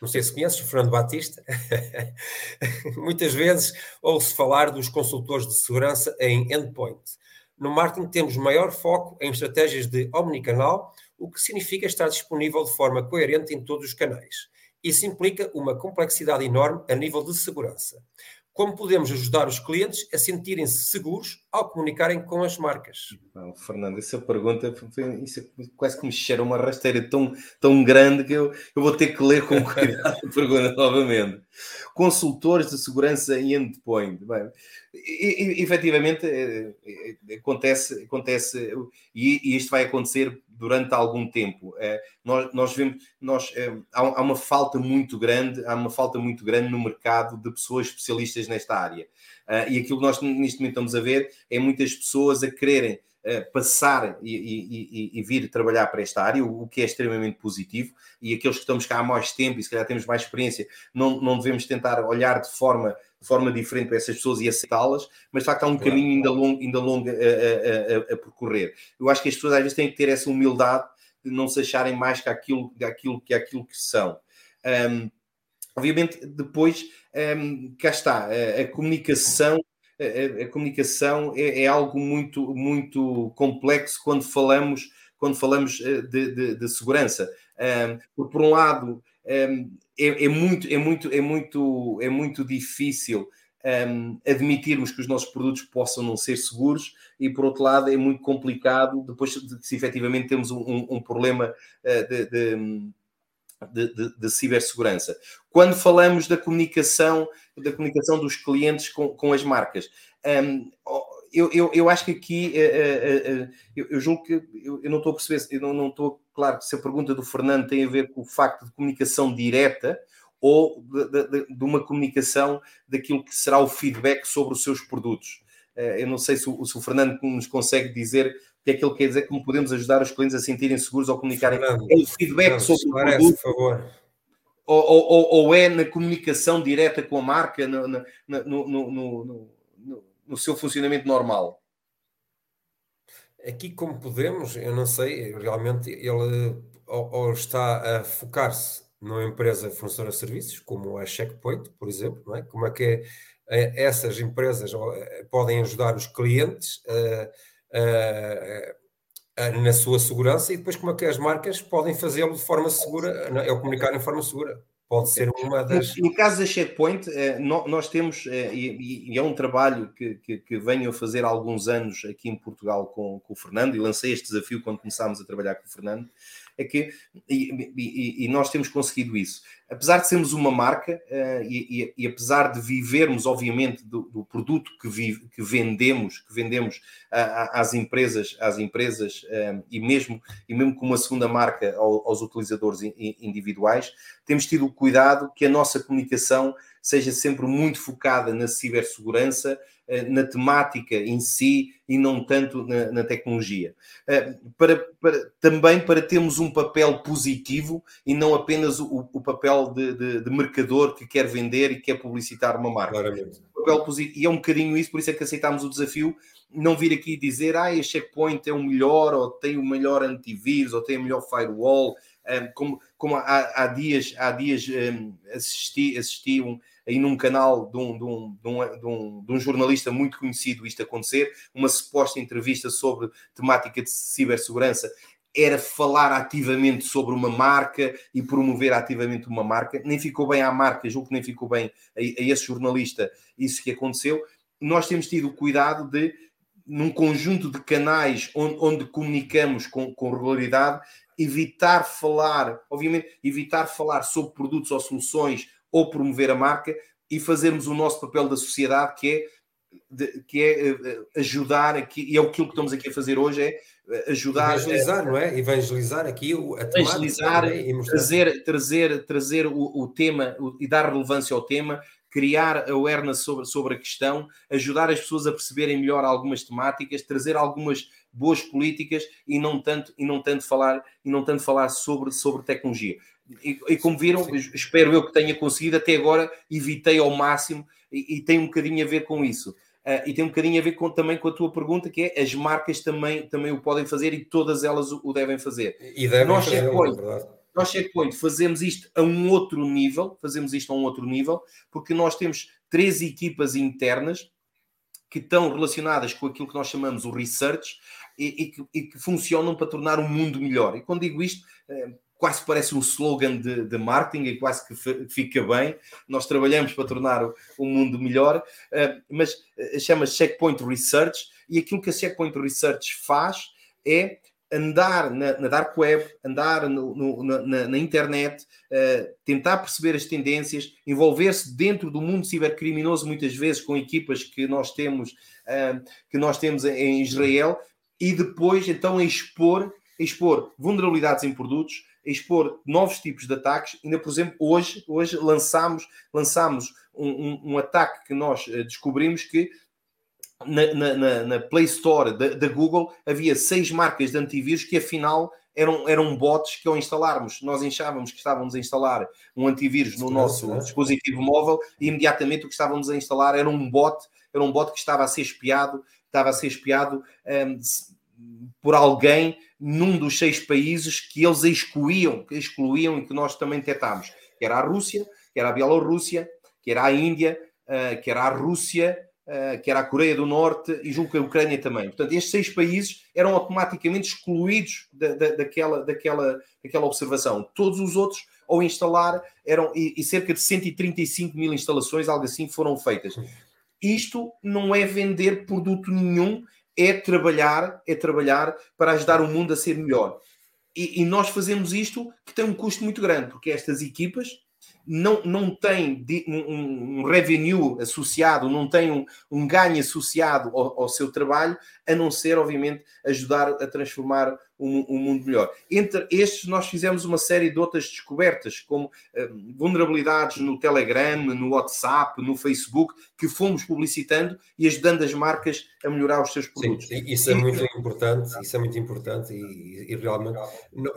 não sei se conheces, o Fernando Batista, (laughs) muitas vezes ouve-se falar dos consultores de segurança em endpoint. No marketing temos maior foco em estratégias de omnicanal, o que significa estar disponível de forma coerente em todos os canais. Isso implica uma complexidade enorme a nível de segurança. Como podemos ajudar os clientes a sentirem-se seguros ao comunicarem com as marcas? Não, Fernando, essa pergunta isso é quase que me cheira uma rasteira tão, tão grande que eu, eu vou ter que ler com (laughs) cuidado a pergunta novamente. Consultores de segurança em endpoint. Bem, e, e, efetivamente é, é, acontece, acontece e, e isto vai acontecer durante algum tempo. É, nós, nós vemos, nós, é, há, uma falta muito grande, há uma falta muito grande no mercado de pessoas especialistas nesta área. Uh, e aquilo que nós neste momento estamos a ver é muitas pessoas a quererem uh, passar e, e, e, vir trabalhar para esta área, o, o, que é extremamente positivo, e aqueles que estamos cá há mais tempo e se calhar temos mais experiência, não, não devemos tentar olhar de forma de forma diferente para essas pessoas e aceitá-las, mas de facto há um claro. caminho ainda longo, ainda longo a, a, a, a, percorrer. Eu acho que as pessoas às vezes têm que ter essa humildade de não se acharem mais que aquilo, que aquilo, que, aquilo que são. Um, obviamente, depois, um, cá está, a, comunicação. A, comunicação é, é, algo muito, muito complexo quando falamos, quando falamos eh, de, de, de segurança. Um, por, um lado, é, é, muito, é, muito, é, muito, é muito difícil um, admitirmos que os nossos produtos possam não ser seguros e, por outro lado, é muito complicado depois de se efetivamente temos um, um, problema uh, de, de de, de, de, cibersegurança. Quando falamos da comunicação, da comunicação dos clientes com, com as marcas, um, eu, eu, eu, acho que aqui uh, uh, uh, eu, eu, julgo que eu, eu, não estou a perceber, eu não, não estou claro se a pergunta do Fernando tem a ver com o facto de comunicação direta ou de, de, de uma comunicação daquilo que será o feedback sobre os seus produtos. eu não sei se o, se o Fernando nos consegue dizer que é que quer dizer como podemos ajudar os clientes a sentirem seguros ou comunicarem. Fernando, é o feedback sobre o produto. Por favor. Ou, ou, ou, é na comunicação direta com a marca, no, no, no, no, no seu funcionamento normal? Aqui, como podemos, eu não sei, realmente ele ou, ou está a focar-se numa empresa fornecedora de serviços, como a Checkpoint, por exemplo, não é? como é que é, é essas empresas eh, podem ajudar os clientes a na sua segurança e depois como é que as marcas podem fazê-lo de forma segura, é o comunicar de forma segura. Pode ser uma das. No, caso da Checkpoint, eh, nós temos, eh, e é um trabalho que, que, que venho a fazer há alguns anos aqui em Portugal com, com o Fernando, e lancei este desafio quando começámos a trabalhar com o Fernando, é que, e, e, e, nós temos conseguido isso. Apesar de sermos uma marca uh, e, e, apesar de vivermos, obviamente, do, do produto que, vive, que, vendemos, que vendemos uh, às empresas, às empresas uh, e, mesmo, e mesmo com uma segunda marca ao, aos utilizadores individuais, temos tido o cuidado que a nossa comunicação seja sempre muito focada na cibersegurança, eh, na temática em si e não tanto na, na tecnologia. Eh, para, para, também para termos um papel positivo e não apenas o, o papel de, de, de, mercador que quer vender e quer publicitar uma marca. Claramente. papel positivo, e é um bocadinho isso, por isso é que aceitámos o desafio não vir aqui dizer ah, a Checkpoint é o melhor, ou tem o melhor antivírus, ou tem o melhor firewall, eh, como, como há, há dias, há dias assisti, assisti um, aí num canal de um, de, um, de, um, de, um, de um jornalista muito conhecido isto acontecer, uma suposta entrevista sobre temática de cibersegurança, era falar ativamente sobre uma marca e promover ativamente uma marca. Nem ficou bem à marca, julgo que nem ficou bem a, a esse jornalista isso que aconteceu. Nós temos tido o cuidado de, num conjunto de canais onde, onde comunicamos com, com regularidade, evitar falar, obviamente, evitar falar sobre produtos ou soluções ou promover a marca e fazermos o nosso papel da sociedade, que é, de, que é uh, ajudar aqui, e é aquilo que estamos aqui a fazer hoje, é eh, ajudar evangelizar, a, não é? Evangelizar aqui o evangelizar, temática, trazer, trazer, trazer o, o tema o, e dar relevância ao tema, criar awareness sobre, sobre a questão, ajudar as pessoas a perceberem melhor algumas temáticas, trazer algumas boas políticas e não tanto e não tanto falar e não tanto falar sobre sobre tecnologia. E, e, como viram, espero eu que tenha conseguido até agora, evitei ao máximo e, e tem um bocadinho a ver com isso. Uh, e tem um bocadinho a ver com, também com a tua pergunta, que é as marcas também, também o podem fazer e todas elas o, o devem fazer. E devem nós, fazer, Checkpoint, é nós, Checkpoint, fazemos isto a um outro nível, fazemos isto a um outro nível, porque nós temos três equipas internas que estão relacionadas com aquilo que nós chamamos o research e, e, que, e que, funcionam para tornar o mundo melhor. E quando digo isto, uh, quase parece um slogan de, de marketing e quase que fica bem. Nós trabalhamos para tornar o, o mundo melhor, uh, mas uh, chama-se Checkpoint Research e aquilo que a Checkpoint Research faz é andar na, na dark web, andar no, no, na, na, internet, uh, tentar perceber as tendências, envolver-se dentro do mundo cibercriminoso, muitas vezes com equipas que nós temos, que nós temos em Israel, e depois então expor, expor vulnerabilidades em produtos, expor novos tipos de ataques. Ainda, por exemplo, hoje, hoje lançámos, lançámos um, um, um ataque que nós eh, descobrimos que na, na, na Play Store da, da, Google havia seis marcas de antivírus que afinal eram, eram bots que ao instalarmos, nós achávamos que estávamos a instalar um antivírus no nosso dispositivo móvel e imediatamente o que estávamos a instalar era um bot, era um bot que estava a ser espiado, estava a ser espiado um, por alguém num dos seis países que eles excluíam, que excluíam e que nós também detectámos, que era a Rússia, que era a Bielorrússia, que era a Índia, uh, que era a Rússia, uh, que era a Coreia do Norte e julgo que a Ucrânia também. Portanto, estes seis países eram automaticamente excluídos da, da, daquela, daquela, daquela observação. Todos os outros, ao instalar, eram e, e cerca de 135 mil instalações, algo assim, foram feitas. isto não é vender produto nenhum, é trabalhar, é trabalhar para ajudar o mundo a ser melhor. E, e nós fazemos isto que tem um custo muito grande, porque estas equipas não, não tem um, um revenue associado, não tem um, um ganho associado ao, ao, seu trabalho, a não ser, obviamente, ajudar a transformar um, um, mundo melhor. Entre estes, nós fizemos uma série de outras descobertas, como uh, vulnerabilidades no Telegram, no WhatsApp, no Facebook, que fomos publicitando e ajudando as marcas a melhorar os seus produtos. Sim, isso é muito importante, isso é muito importante e, e realmente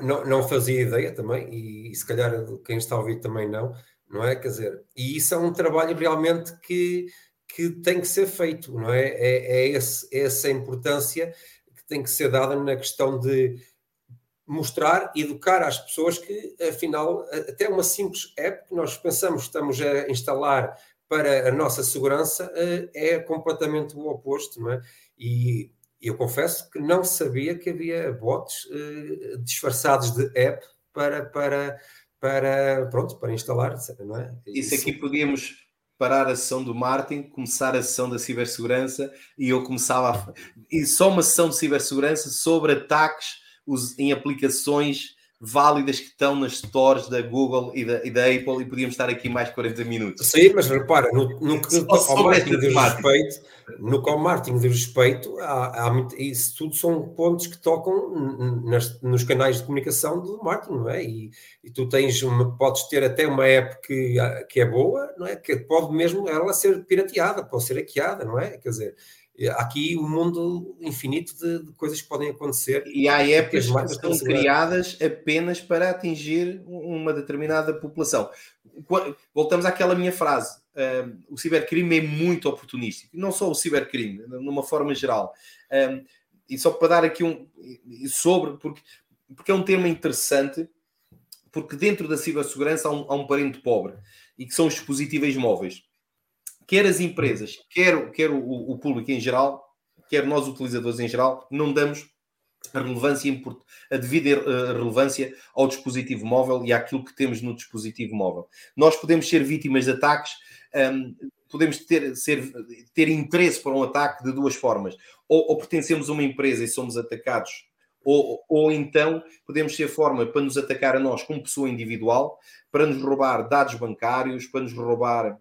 não, não, fazia ideia também, e, e se calhar quem está a ouvir também não, não é? Quer dizer, e isso é um trabalho realmente que, que tem que ser feito, não é? É, é esse, essa importância tem que ser dada na questão de mostrar, educar às pessoas que, afinal, até uma simples app que nós pensamos que estamos a instalar para a nossa segurança eh, é completamente o oposto, não é? E eu confesso que não sabia que havia bots eh, disfarçados de app para, para para, pronto, para instalar, não é? Isso, Isso aqui podíamos parar a sessão do Martin, começar a sessão da cibersegurança e eu começava a... e só uma sessão de cibersegurança sobre ataques em aplicações válidas que estão nas stores da Google e da, e da Apple e podíamos estar aqui mais 40 minutos. Sim, mas repara, no, no que ao marketing de respeito, no que ao marketing de respeito, há, há, isso tudo são pontos que tocam nas, nos canais de comunicação do marketing, não é? E, e tu tens uma, podes ter até uma app que, que é boa, não é? Que pode mesmo ela ser pirateada, pode ser hackeada, não é? Quer dizer, há aqui um mundo infinito de, de, coisas que podem acontecer. E há épocas que, que são criadas apenas para atingir uma determinada população. Voltamos àquela minha frase. Um, o cibercrime é muito oportunístico. Não só o cibercrime, numa forma geral. Um, e só para dar aqui um sobre, porque, porque é um tema interessante, porque dentro da cibersegurança há um, há um parente pobre, e que são os dispositivos móveis quer as empresas, quer, quer o, o, público em geral, quer nós utilizadores em geral, não damos a relevância, a devida eh, relevância ao dispositivo móvel e àquilo que temos no dispositivo móvel. Nós podemos ser vítimas de ataques, um, ehm, podemos ter, ser, ter interesse para um ataque de duas formas. Ou, ou pertencemos a uma empresa e somos atacados, ou, ou então podemos ser forma para nos atacar a nós como pessoa individual, para nos roubar dados bancários, para nos roubar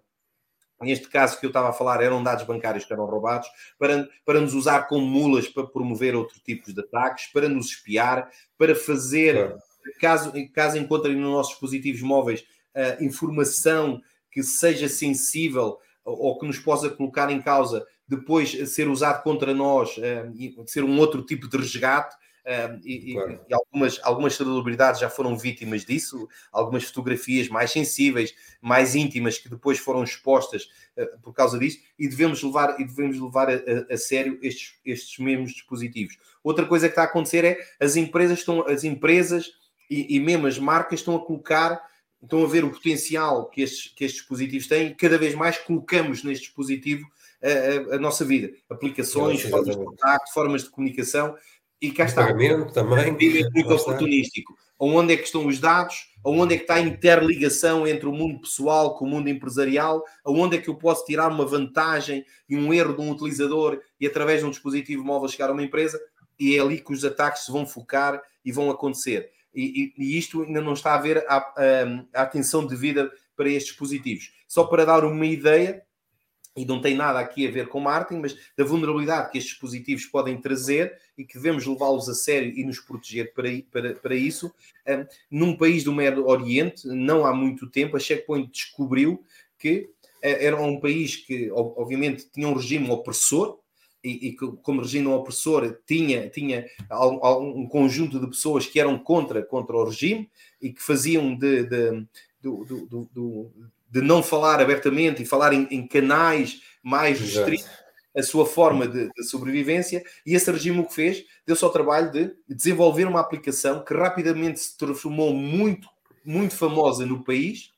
neste caso que eu estava a falar, eram dados bancários que eram roubados, para, para nos usar como mulas para promover outro tipo de ataques, para nos espiar, para fazer, é. caso, caso encontrem nos nossos dispositivos móveis uh, informação que seja sensível ou que nos possa colocar em causa, depois ser usado contra nós, uh, ser um outro tipo de resgate, e, claro. e, algumas, algumas celebridades já foram vítimas disso, algumas fotografias mais sensíveis, mais íntimas, que depois foram expostas uh, por causa disso, e devemos levar, e devemos levar a, a, a, sério estes, estes mesmos dispositivos. Outra coisa que está a acontecer é as empresas estão, as empresas e, e mesmo as marcas estão a colocar estão a ver o potencial que estes, que estes dispositivos têm e cada vez mais colocamos neste dispositivo a, a, a nossa vida. Aplicações, formas de contacto, formas de comunicação, e cá está. Pagamento também. É muito oportunístico. Onde é que estão os dados? Onde é que está a interligação entre o mundo pessoal com o mundo empresarial? Onde é que eu posso tirar uma vantagem e um erro de um utilizador e através de um dispositivo móvel chegar a uma empresa? E é ali que os ataques se vão focar e vão acontecer. E, e, e isto ainda não está a haver a, a, a atenção devida para estes dispositivos. Só para dar uma ideia, e não tem nada aqui a ver com marketing, mas da vulnerabilidade que estes dispositivos podem trazer e que devemos levá-los a sério e nos proteger para, para, para isso. Um, num país do Médio Oriente, não há muito tempo, a Checkpoint descobriu que uh, era um país que, obviamente, tinha um regime opressor, e, e como regime opressor tinha, tinha um conjunto de pessoas que eram contra, contra o regime e que faziam de, de, de, de não falar abertamente e falar em, em canais mais restritos a sua forma de, de, sobrevivência, e esse regime o que fez, deu-se ao trabalho de desenvolver uma aplicação que rapidamente se transformou muito, muito famosa no país,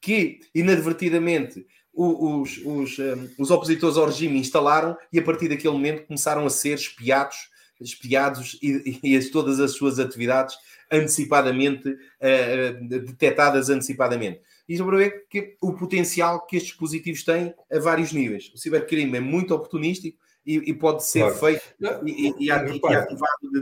que inadvertidamente os, os, um, os opositores ao regime instalaram e a partir daquele momento começaram a ser espiados, espiados e, e, e todas as suas atividades antecipadamente, uh, detectadas antecipadamente. E para ver que, o potencial que estes dispositivos têm a vários níveis. O cibercrime é muito oportunístico e, e pode ser claro. feito Não, e, e, ativado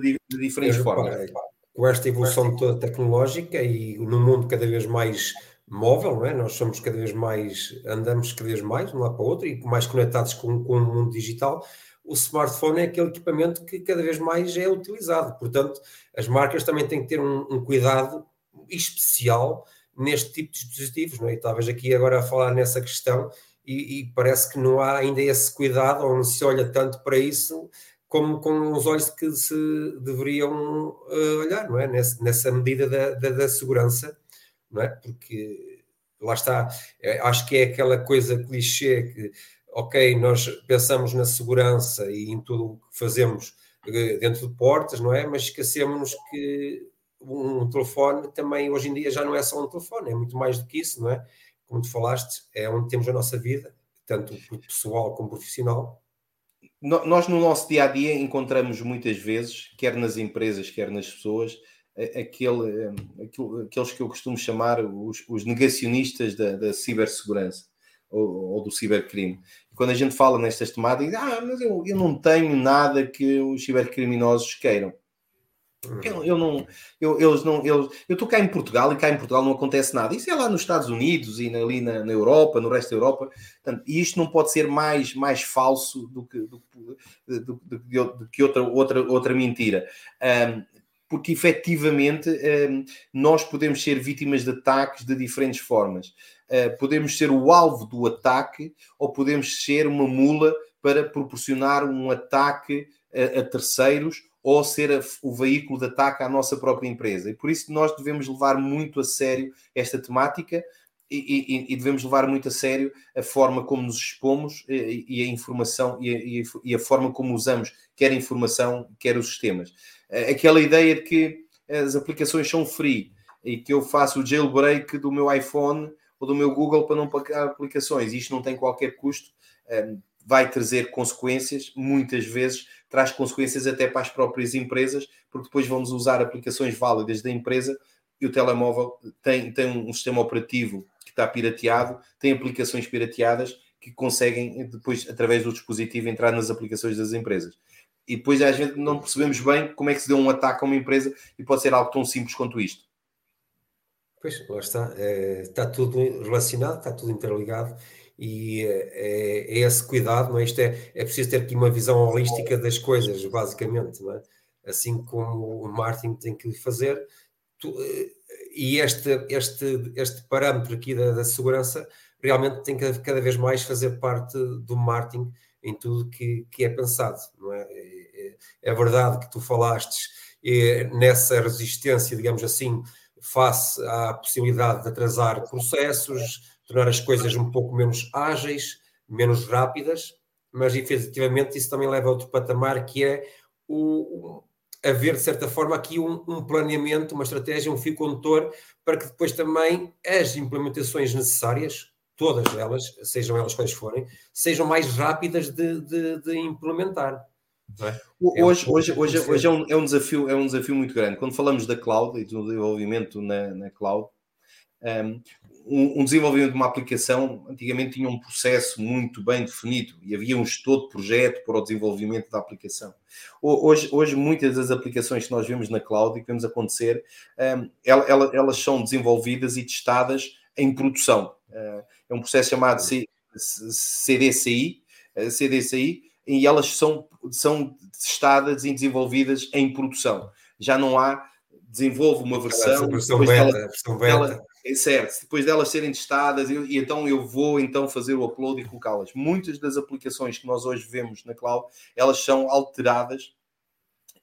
de, de diferentes formas. Com esta evolução toda tecnológica e no mundo cada vez mais móvel, não é? Nós somos cada vez mais, andamos cada vez mais de um lado para o outro e mais conectados com, com o mundo digital. O smartphone é aquele equipamento que cada vez mais é utilizado. Portanto, as marcas também têm que ter um, um cuidado especial neste tipo de dispositivos, não é? E talvez aqui agora a falar nessa questão e, e, parece que não há ainda esse cuidado ou não se olha tanto para isso como com os olhos que se deveriam uh, olhar, não é? Nessa, nessa medida da, da, da segurança não é? Porque lá está, é, acho que é aquela coisa clichê que, ok, nós pensamos na segurança e em tudo o que fazemos eh, dentro de portas, não é? Mas esquecemos que um telefone também hoje em dia já não é só um telefone, é muito mais do que isso, não é? Como tu falaste, é onde temos a nossa vida, tanto pessoal como profissional. Nós, no nosso dia a dia, encontramos muitas vezes, quer nas empresas, quer nas pessoas, aquele, aquele, aqueles que eu costumo chamar os, os negacionistas da, da cibersegurança ou, ou, do cibercrime. Quando a gente fala nestas temáticas, ah, mas eu, eu não tenho nada que os cibercriminosos queiram. Eu, eu não, eu, eles não, eu estou cá em Portugal e cá em Portugal não acontece nada. Isso é lá nos Estados Unidos e ali na, na Europa, no resto da Europa. Portanto, e isto não pode ser mais, mais falso do que, do, do, do, do que outra, outra, outra mentira. Um, porque efetivamente ehm, nós podemos ser vítimas de ataques de diferentes formas. Eh, podemos ser o alvo do ataque ou podemos ser uma mula para proporcionar um ataque a, terceiros ou ser o veículo de ataque à nossa própria empresa. E por isso nós devemos levar muito a sério esta temática e, e, e, devemos levar muito a sério a forma como nos expomos e, eh, e a informação e a, e a, forma como usamos quer a informação, quer os sistemas. Eh, aquela ideia de que as aplicações são free e que eu faço o jailbreak do meu iPhone ou do meu Google para não pagar aplicações, isto não tem qualquer custo, eh, vai trazer consequências, muitas vezes traz consequências até para as próprias empresas, porque depois vamos usar aplicações válidas da empresa e o telemóvel tem, tem um sistema operativo que está pirateado, tem aplicações pirateadas que conseguem depois, através do dispositivo, entrar nas aplicações das empresas e depois a gente não percebemos bem como é que se deu um ataque a uma empresa e pode ser algo tão simples quanto isto. Pois, lá está. É, está tudo relacionado, está tudo interligado e é, é, é, esse cuidado, não é? Isto é, é preciso ter aqui uma visão holística das coisas, basicamente, não é? Assim como o marketing tem que fazer. Tu, e este, este, este parâmetro aqui da, da segurança realmente tem que cada vez mais fazer parte do marketing em tudo que, que é pensado, não é? é verdade que tu falaste nessa resistência, digamos assim, face à possibilidade de atrasar processos, tornar as coisas um pouco menos ágeis, menos rápidas, mas efetivamente isso também leva a outro patamar que é o, haver, de certa forma, aqui um, um, planeamento, uma estratégia, um fio condutor, para que depois também as implementações necessárias, todas elas, sejam elas quais forem, sejam mais rápidas de, de, de implementar. É? Hoje, é um hoje, hoje, hoje é, um, é, um, desafio, é um desafio muito grande. Quando falamos da cloud e do desenvolvimento na, na cloud, um, um, desenvolvimento de uma aplicação antigamente tinha um processo muito bem definido e havia um estudo de projeto para o desenvolvimento da aplicação. Hoje, hoje muitas das aplicações que nós vemos na cloud e que vemos acontecer, um, elas, elas são desenvolvidas e testadas em produção. Uh, é um processo chamado CDCI, CDCI e elas são, são testadas e desenvolvidas em produção. Já não há, desenvolve uma versão, versão beta, dela, versão beta. Ela, certo, depois delas serem testadas, e, e, então eu vou então fazer o upload e colocá-las. Muitas das aplicações que nós hoje vemos na cloud, elas são alteradas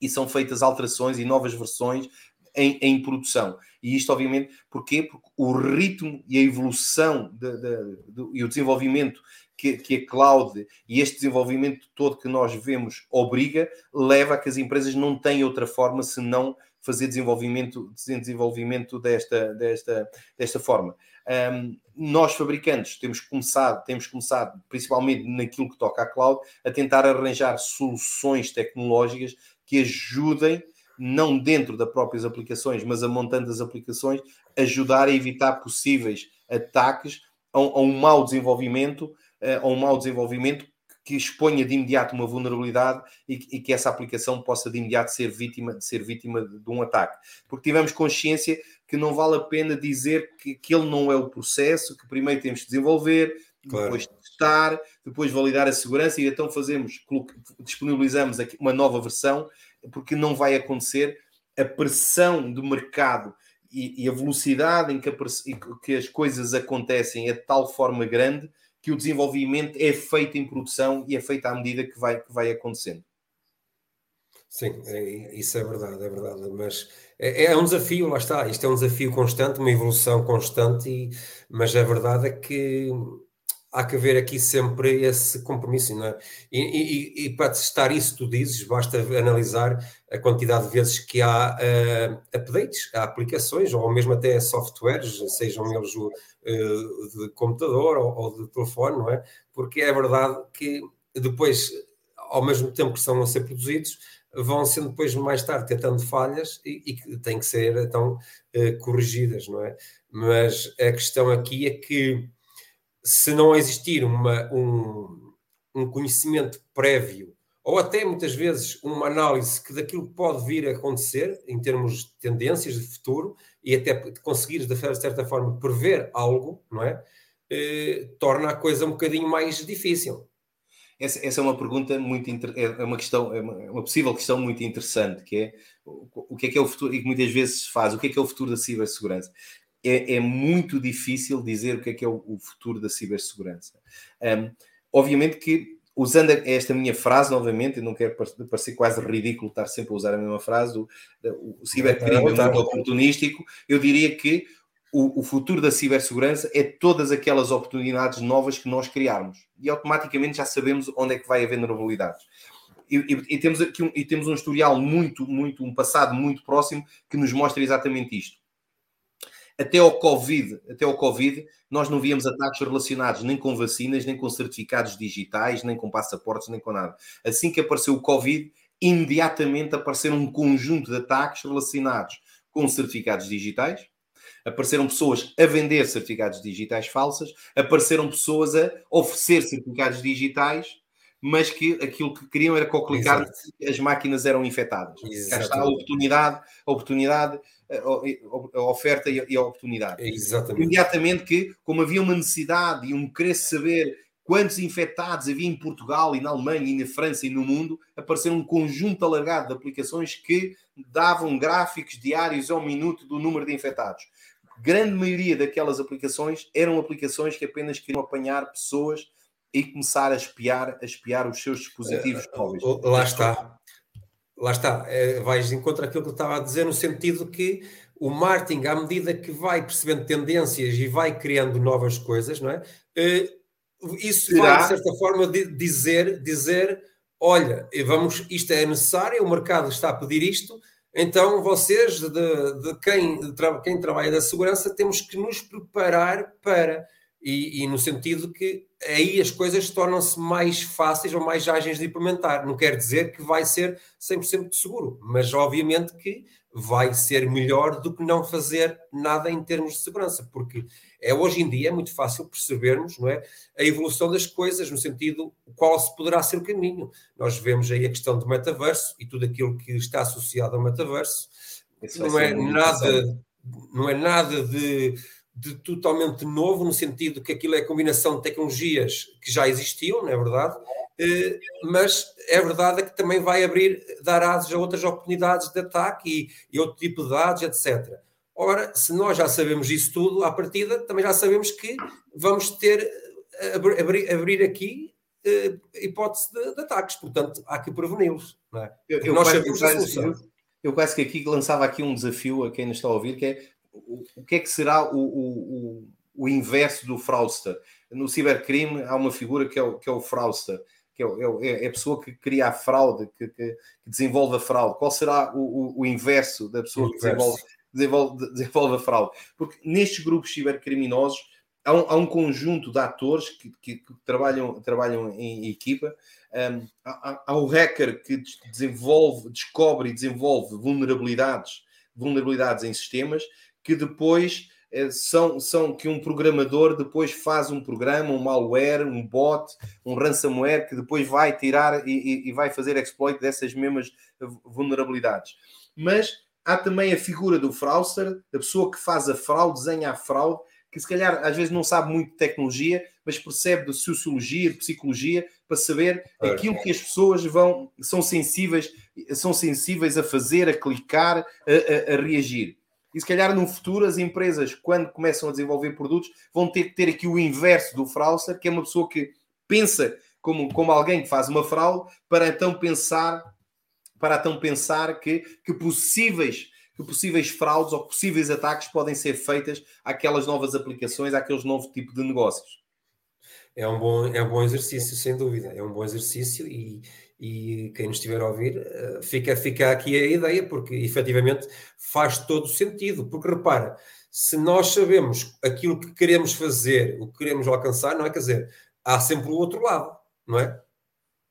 e são feitas alterações e novas versões em, em, produção. E isto, obviamente, porquê? Porque o ritmo e a evolução de, de, de, e o desenvolvimento que, que a cloud e este desenvolvimento todo que nós vemos obriga, leva a que as empresas não têm outra forma senão fazer desenvolvimento, desenvolvimento desta, desta, desta forma. Um, nós, fabricantes, temos começado, temos começado, principalmente naquilo que toca à cloud, a tentar arranjar soluções tecnológicas que ajudem, não dentro das próprias aplicações, mas a montando as aplicações, ajudar a evitar possíveis ataques a, a um mau desenvolvimento, a um mau desenvolvimento que exponha de imediato uma vulnerabilidade e, e, que essa aplicação possa de imediato ser vítima, ser vítima de um ataque. Porque tivemos consciência que não vale a pena dizer que, que ele não é o processo, que primeiro temos que desenvolver, claro. depois testar, depois validar a segurança e então fazemos, disponibilizamos aqui uma nova versão, porque não vai acontecer a pressão do mercado e, e a velocidade em que, a, que as coisas acontecem é de tal forma grande que o desenvolvimento é feito em produção e é feito à medida que vai, que vai acontecendo. Sim, é, isso é verdade, é verdade, mas é, é, um desafio, lá está, isto é um desafio constante, uma evolução constante, e, mas a verdade é que há que haver aqui sempre esse compromisso, não é? E, e, e para testar isso, tu dizes, basta analisar a quantidade de vezes que há uh, updates, há aplicações, ou mesmo até softwares, sejam eles uh, de computador ou, ou, de telefone, não é? Porque é verdade que depois, ao mesmo tempo que estão a ser produzidos, vão sendo depois mais tarde tentando falhas e, e que têm que ser então uh, corrigidas, não é? Mas a questão aqui é que se não existir uma, um, um conhecimento prévio, ou até muitas vezes uma análise que daquilo pode vir a acontecer em termos de tendências de futuro e até conseguires de certa forma prever algo, não é? Eh, torna a coisa um bocadinho mais difícil. Essa, essa é uma pergunta muito é uma questão, é uma, é uma, possível questão muito interessante, que é o, o que é que é o futuro, e que muitas vezes se faz, o que é que é o futuro da cibersegurança? É, é, muito difícil dizer o que é que é o, o futuro da cibersegurança. Um, obviamente que, usando esta minha frase novamente, e não quero parecer quase ridículo estar sempre a usar a mesma frase, o, o cibercrime é muito oportunístico, eu diria que o, o, futuro da cibersegurança é todas aquelas oportunidades novas que nós criarmos. E automaticamente já sabemos onde é que vai haver vulnerabilidades. E, e, e, temos aqui um, e temos um historial muito, muito, um passado muito próximo que nos mostra exatamente isto até ao Covid, até ao Covid, nós não víamos ataques relacionados nem com vacinas, nem com certificados digitais, nem com passaportes, nem com nada. Assim que apareceu o Covid, imediatamente apareceram um conjunto de ataques relacionados com certificados digitais, apareceram pessoas a vender certificados digitais falsas, apareceram pessoas a oferecer certificados digitais, mas que aquilo que queriam era que clicar as máquinas eram infectadas. Cá está a oportunidade, a oportunidade a oferta e a oportunidade. Exatamente. Imediatamente que, como havia uma necessidade e um querer saber quantos infectados havia em Portugal e na Alemanha e na França e no mundo, apareceu um conjunto alargado de aplicações que davam gráficos diários ao minuto do número de infectados. Grande maioria daquelas aplicações eram aplicações que apenas queriam apanhar pessoas e começar a espiar, a espiar os seus dispositivos uh, móveis. Lá está lá está, é, vais encontrar aquilo que eu estava a dizer, no sentido que o marketing, à medida que vai percebendo tendências e vai criando novas coisas, não é? Eh, isso Será? vai, de certa forma, dizer, dizer olha, vamos, isto é necessário, o mercado está a pedir isto, então vocês, de, de quem, de quem trabalha da segurança, temos que nos preparar para e, e, no sentido que aí as coisas tornam-se mais fáceis ou mais ágeis de implementar. Não quer dizer que vai ser 100% seguro, mas obviamente que vai ser melhor do que não fazer nada em termos de segurança, porque é hoje em dia é muito fácil percebermos não é, a evolução das coisas, no sentido qual se poderá ser o caminho. Nós vemos aí a questão do metaverso e tudo aquilo que está associado ao metaverso. Não é, nada, não é nada de de totalmente novo, no sentido que aquilo é a combinação de tecnologias que já existiam, não é verdade? Eh, mas é verdade que também vai abrir, dar asas a outras oportunidades de ataque e, e, outro tipo de dados, etc. Ora, se nós já sabemos isso tudo, à partida, também já sabemos que vamos ter, eh, abrir, abrir aqui uh, hipótese de, de, ataques, portanto, há que preveni-los. É? Eu, eu, nós sabemos a solução. Eu quase que aqui lançava aqui um desafio a quem nos está a ouvir, que é o, que é que será o, o, o, inverso do fraudster? No cibercrime há uma figura que é o, que é o fraudster, que é, é, é a pessoa que cria a fraude, que, que, que desenvolve a fraude. Qual será o, o inverso da pessoa que desenvolve, desenvolve, desenvolve a fraude? Porque nestes grupos cibercriminosos há um, há um conjunto de atores que, que, que trabalham, trabalham em equipa. Um, há, há o hacker que desenvolve, descobre e desenvolve vulnerabilidades, vulnerabilidades em sistemas que depois eh, são, são que um programador depois faz um programa, um malware, um bot, um ransomware que depois vai tirar e, e vai fazer exploit dessas mesmas vulnerabilidades. Mas há também a figura do fraudster, da pessoa que faz a fraude, desenha a fraude, que se calhar às vezes não sabe muito de tecnologia, mas percebe de sociologia, de psicologia, para saber aquilo que as pessoas vão são sensíveis, são sensíveis a fazer, a clicar, a, a, a reagir. E se calhar no futuro as empresas, quando começam a desenvolver produtos, vão ter que ter aqui o inverso do fraudster, que é uma pessoa que pensa como, como alguém que faz uma fraude, para então pensar, para então pensar que, que possíveis que possíveis fraudes ou possíveis ataques podem ser feitas àquelas novas aplicações, àqueles novos tipos de negócios. É um bom, é um bom exercício, sem dúvida. É um bom exercício e, e quem nos estiver a ouvir, eh, fica, fica aqui a ideia, porque efetivamente faz todo o sentido. Porque repara, se nós sabemos aquilo que queremos fazer, o que queremos alcançar, não é? Quer dizer, há sempre o outro lado, não é?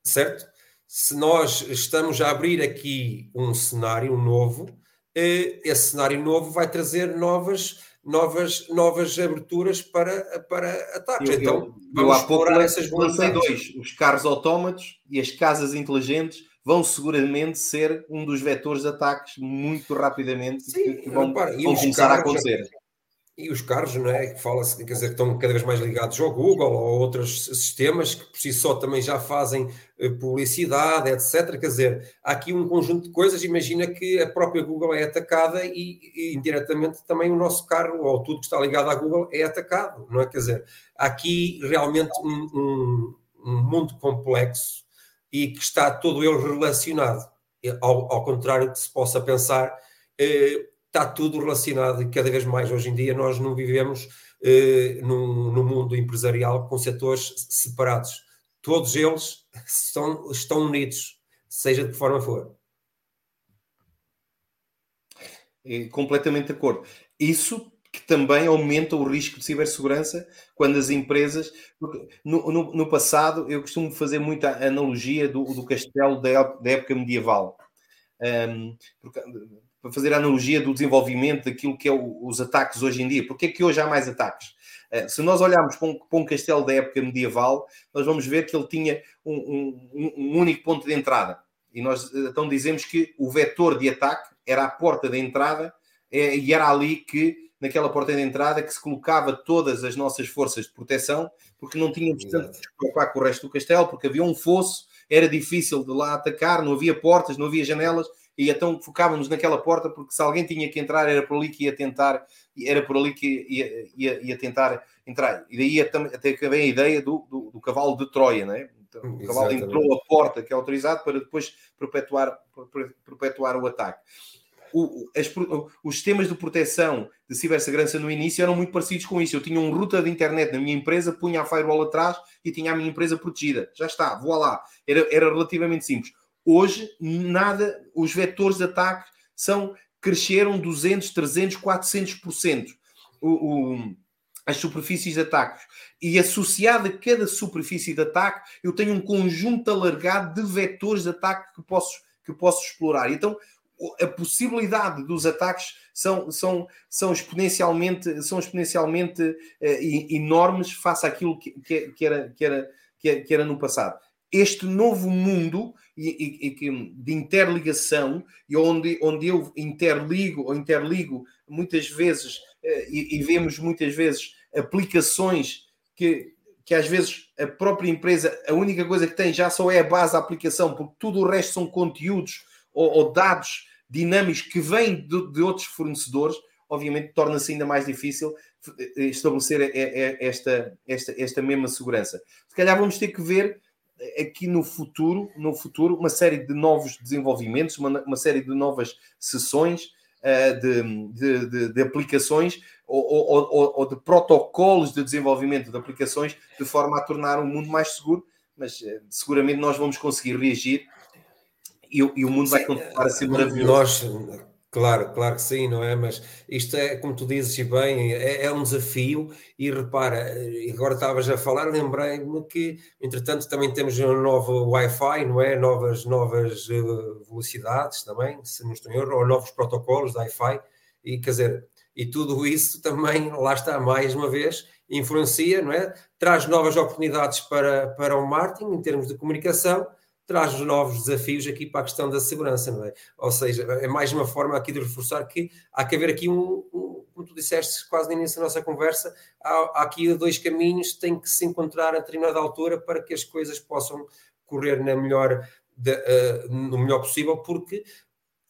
Certo? Se nós estamos a abrir aqui um cenário novo, eh, esse cenário novo vai trazer novas, novas, novas aberturas para, para ataques. Eu, então, eu, vamos eu explorar essas dois, os carros autómatos e as casas inteligentes vão seguramente ser um dos vetores de ataques muito rapidamente Sim, que, vão, repara, vão começar a acontecer. E os carros, não é? Fala-se, quer dizer, que estão cada vez mais ligados ao Google ou a outros sistemas que por si só também já fazem eh, publicidade, etc. Quer dizer, há aqui um conjunto de coisas. Imagina que a própria Google é atacada e, e indiretamente também o nosso carro ou tudo que está ligado à Google é atacado, não é? Quer dizer, há aqui realmente um, um, um mundo complexo e que está todo ele relacionado. Ao, ao contrário que se possa pensar. Eh, está tudo relacionado e cada vez mais hoje em dia nós não vivemos eh, num, num, mundo empresarial com setores separados. Todos eles estão, estão unidos, seja de que forma for. É completamente de acordo. Isso que também aumenta o risco de cibersegurança quando as empresas. No, no, no passado, eu costumo fazer muita analogia do, do castelo da, da época medieval. Um, porque, para fazer a analogia do desenvolvimento daquilo que é o, os ataques hoje em dia. Porque é que hoje há mais ataques? Uh, se nós olharmos para um, para um, castelo da época medieval, nós vamos ver que ele tinha um, um, um único ponto de entrada. E nós eh, então dizemos que o vetor de ataque era a porta de entrada é, e era ali que, naquela porta de entrada, que se colocava todas as nossas forças de proteção, porque não tínhamos tanto de preocupar com o resto do castelo, porque havia um fosso, era difícil de lá atacar, não havia portas, não havia janelas, e então focávamos naquela porta porque se alguém tinha que entrar era por ali que ia tentar era por ali que ia, ia, ia tentar entrar e daí até que vem a ideia do, do, do, cavalo de Troia né? então, o cavalo entrou a porta que é autorizado para depois perpetuar, perpetuar o ataque o, as, os sistemas de proteção de cibersegurança no início eram muito parecidos com isso. Eu tinha um router de internet na minha empresa, punha a firewall atrás e tinha a minha empresa protegida. Já está, vou lá. Era, era relativamente simples. Hoje, nada, os vetores de ataque são cresceram 200, 300, 400%. O, o, as superfícies de ataque. E associado a cada superfície de ataque, eu tenho um conjunto alargado de vetores de ataque que posso, que posso explorar. Então, a possibilidade dos ataques são, são, são exponencialmente, são exponencialmente eh, enormes face àquilo que, que, que, era, que, era, que era no passado este novo mundo de interligação e onde, onde eu interligo ou interligo muitas vezes eh, e, vemos muitas vezes aplicações que, que às vezes a própria empresa, a única coisa que tem já só é a base da aplicação, porque tudo o resto são conteúdos ou, ou dados dinâmicos que vêm de, de outros fornecedores, obviamente torna-se ainda mais difícil eh, estabelecer esta, esta, esta mesma segurança. Se calhar vamos ter que ver aqui no futuro, no futuro, uma série de novos desenvolvimentos, uma, uma série de novas sessões uh, de, de, de, de, aplicações ou, ou, ou, ou, de protocolos de desenvolvimento de aplicações de forma a tornar o mundo mais seguro, mas uh, seguramente nós vamos conseguir reagir e, e o mundo Sim, vai continuar a ser maravilhoso. Nós, Claro, claro que sim, não é? Mas isto é, como tu dizes bem, é, é um desafio e repara, agora estavas a falar, lembrei-me que, entretanto, também temos um novo Wi-Fi, não é? Novas, novas uh, velocidades também, se não estou em erro, ou novos protocolos de Wi-Fi, e quer dizer, E tudo isso também, lá está, mais uma vez, influencia, não é? Traz novas oportunidades para, para o marketing em termos de comunicação, traz novos desafios aqui para a questão da segurança, não é? Ou seja, é mais uma forma aqui de reforçar que há que haver aqui um, um como tu disseste quase no início da nossa conversa, há, há aqui dois caminhos, tem que se encontrar a determinada altura para que as coisas possam correr na melhor, de, uh, no melhor possível, porque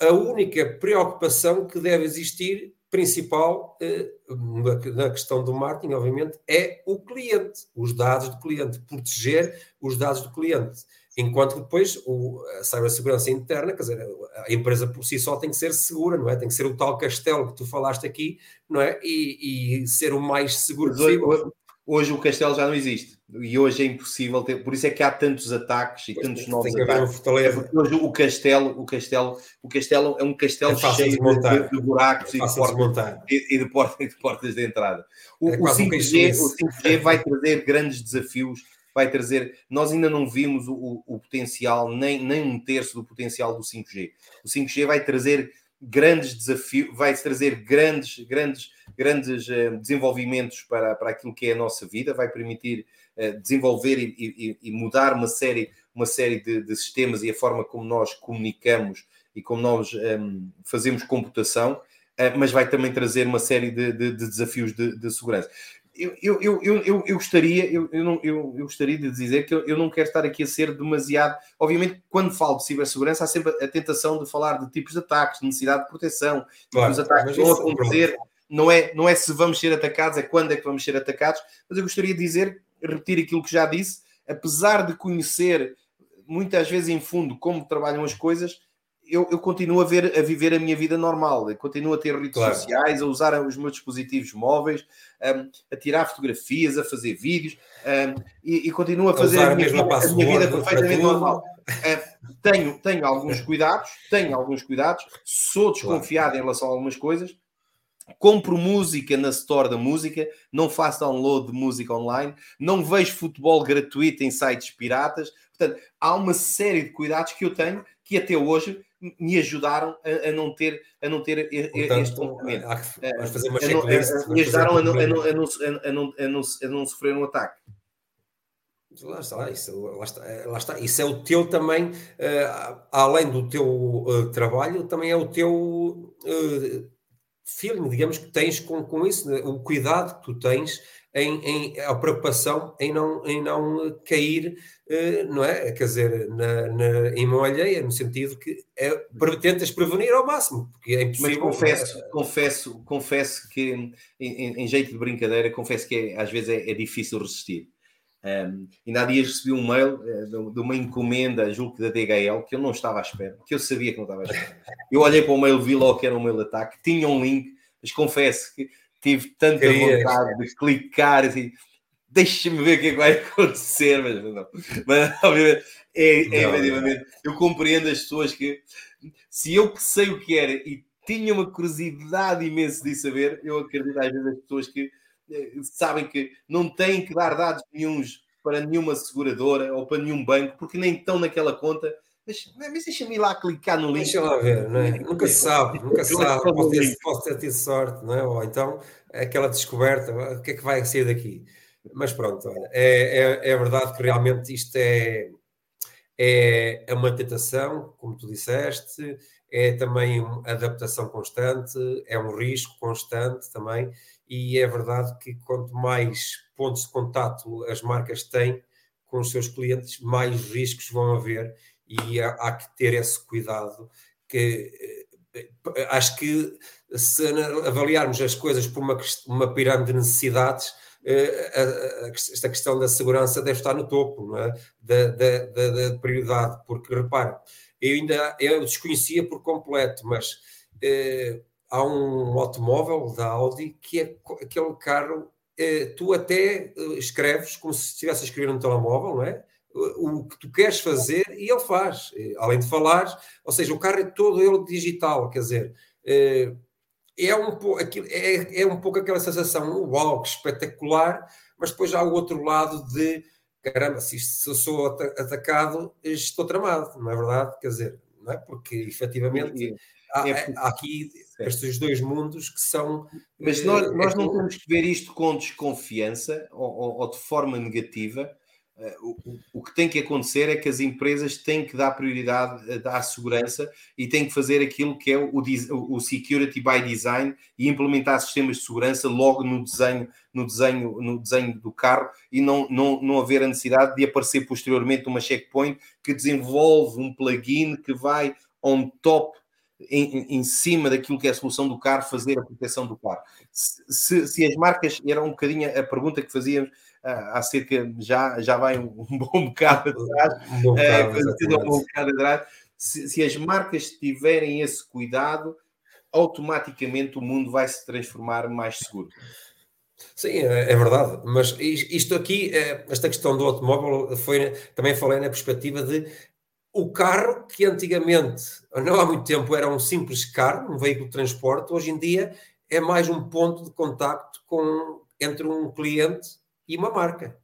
a única preocupação que deve existir principal uh, na questão do marketing, obviamente, é o cliente, os dados do cliente, proteger os dados do cliente. Enquanto depois o, a cibersegurança interna, quer dizer, a empresa por si só tem que ser segura, não é? Tem que ser o tal castelo que tu falaste aqui, não é? E, e ser o mais seguro possível. Hoje o castelo já não existe e hoje é impossível ter, por isso é que há tantos ataques e pois tantos novos ataques. É hoje o castelo, o castelo, o castelo é um castelo é cheio de, de, de, buracos é e, de portas, e, de portas, (laughs) e de portas de entrada. O, é o 5G, o 5G vai trazer grandes desafios, vai trazer. Nós ainda não vimos o, o potencial, nem, nem um terço do potencial do 5G. O 5G vai trazer grandes desafios, vai trazer grandes, grandes, grandes uh, desenvolvimentos para, para aquilo que é a nossa vida, vai permitir uh, desenvolver e, e, e, mudar uma série, uma série de, de, sistemas e a forma como nós comunicamos e como nós um, ehm, fazemos computação, uh, mas vai também trazer uma série de, de, de desafios de, segurança eu, eu, eu, eu, eu gostaria, eu, eu, não, eu, eu gostaria de dizer que eu, eu não quero estar aqui a ser demasiado. Obviamente, quando falo de cibersegurança, há sempre a tentação de falar de tipos de ataques, de necessidade de proteção, claro, os ataques vão acontecer. Não é, não é se vamos ser atacados, é quando é que vamos ser atacados. Mas eu gostaria de dizer, repetir aquilo que já disse, apesar de conhecer muitas vezes em fundo como trabalham as coisas, eu, eu, continuo a, ver, a viver a minha vida normal, eu continuo a ter redes claro. sociais, a usar os meus dispositivos móveis, um, a tirar fotografias, a fazer vídeos um, e, e, continuo a fazer a, a minha, vida, a minha vida perfeitamente normal. Uh, tenho, tenho alguns cuidados, tenho alguns cuidados, sou desconfiado claro. em relação a algumas coisas. Compro música na Store da Música, não faço download de música online, não vejo futebol gratuito em sites piratas. Portanto, há uma série de cuidados que eu tenho que até hoje me ajudaram a, a, não ter, a não ter Portanto, este comportamento. Vamos fazer uma checklist. Me ajudaram a não, a sofrer um ataque. Lá está, isso, lá está, lá está, isso é o teu também, uh, além do teu uh, trabalho, também é o teu uh, feeling, digamos, que tens com, com isso, né? o cuidado que tu tens em, em, a preocupação em não, em não cair, uh, não é? Quer dizer, na, na, em mão alheia, no sentido que é, tentas prevenir ao máximo, porque é impossível. Mas confesso, é, confesso, confesso que, em, em, jeito de brincadeira, confesso que é, às vezes é, é difícil resistir. Um, ainda há dias recebi um mail uh, de uma encomenda, julgo que da DHL, que eu não estava à espera, que eu sabia que não estava à espera. Eu olhei para o mail, vi logo que era um mail de ataque, tinha um link, mas confesso que tive tanta Querias. vontade de clicar assim, deixa-me ver o que é que vai (laughs) acontecer, mas não. Mas, obviamente, é, é efetivamente, eu compreendo as pessoas que, se eu sei o que era e tinha uma curiosidade imensa de saber, eu acredito às vezes as pessoas que eh, sabem que não têm que dar dados nenhums para nenhuma seguradora ou para nenhum banco, porque nem estão naquela conta mas, mas deixa-me ir lá clicar no link. Deixa lá ver, não é? Nunca se sabe, nunca se sabe. Posso ter, posso ter tido sorte, não é? Ou então aquela descoberta, o que é que vai sair daqui? Mas pronto, olha, é, é, é verdade que realmente isto é, é, é uma tentação, como tu disseste, é também uma adaptação constante, é um risco constante também, e é verdade que quanto mais pontos de contato as marcas têm com os seus clientes, mais riscos vão haver e há, que ter esse cuidado que eh, acho que se avaliarmos as coisas por uma, uma pirâmide de necessidades, eh, esta questão da segurança deve estar no topo é? da, da, da, da prioridade, porque repara, eu ainda eu desconhecia por completo, mas eh, há um automóvel da Audi que é aquele carro, eh, tu até eh, escreves como se estivesse a escrever no telemóvel, não é? O que tu queres fazer e ele faz, eh, além de falar, ou seja, o carro é todo ele digital, quer dizer, eh, é um, pouco, é, é um pouco aquela sensação, uau, que espetacular, mas depois há o outro lado de caramba, se, se eu sou atacado, estou tramado, não é verdade? Quer dizer, não é? Porque efetivamente há, é há aqui estes dois mundos que são. Mas nós, nós é não temos que ver isto com desconfiança ou, ou, ou de forma negativa eh, o, o, que tem que acontecer é que as empresas têm que dar prioridade à segurança e têm que fazer aquilo que é o, o security by design e implementar sistemas de segurança logo no desenho, no desenho, no desenho do carro e não, não, não haver a necessidade de aparecer posteriormente uma checkpoint que desenvolve um plugin que vai on top em, em, cima daquilo que é a solução do carro, fazer a proteção do carro. Se, se, as marcas, era um bocadinho a pergunta que fazíamos há cerca, já, já vai um, um bom bocado atrás, um bom bocado, um bom bocado atrás. Se, se, as marcas tiverem esse cuidado, automaticamente o mundo vai se transformar mais seguro. Sim, é, é verdade, mas isto aqui, eh, esta questão do automóvel, foi, também falei na perspectiva de o carro que antigamente, não há muito tempo, era um simples carro, um veículo de transporte, hoje em dia é mais um ponto de contacto com, entre um cliente e uma marca.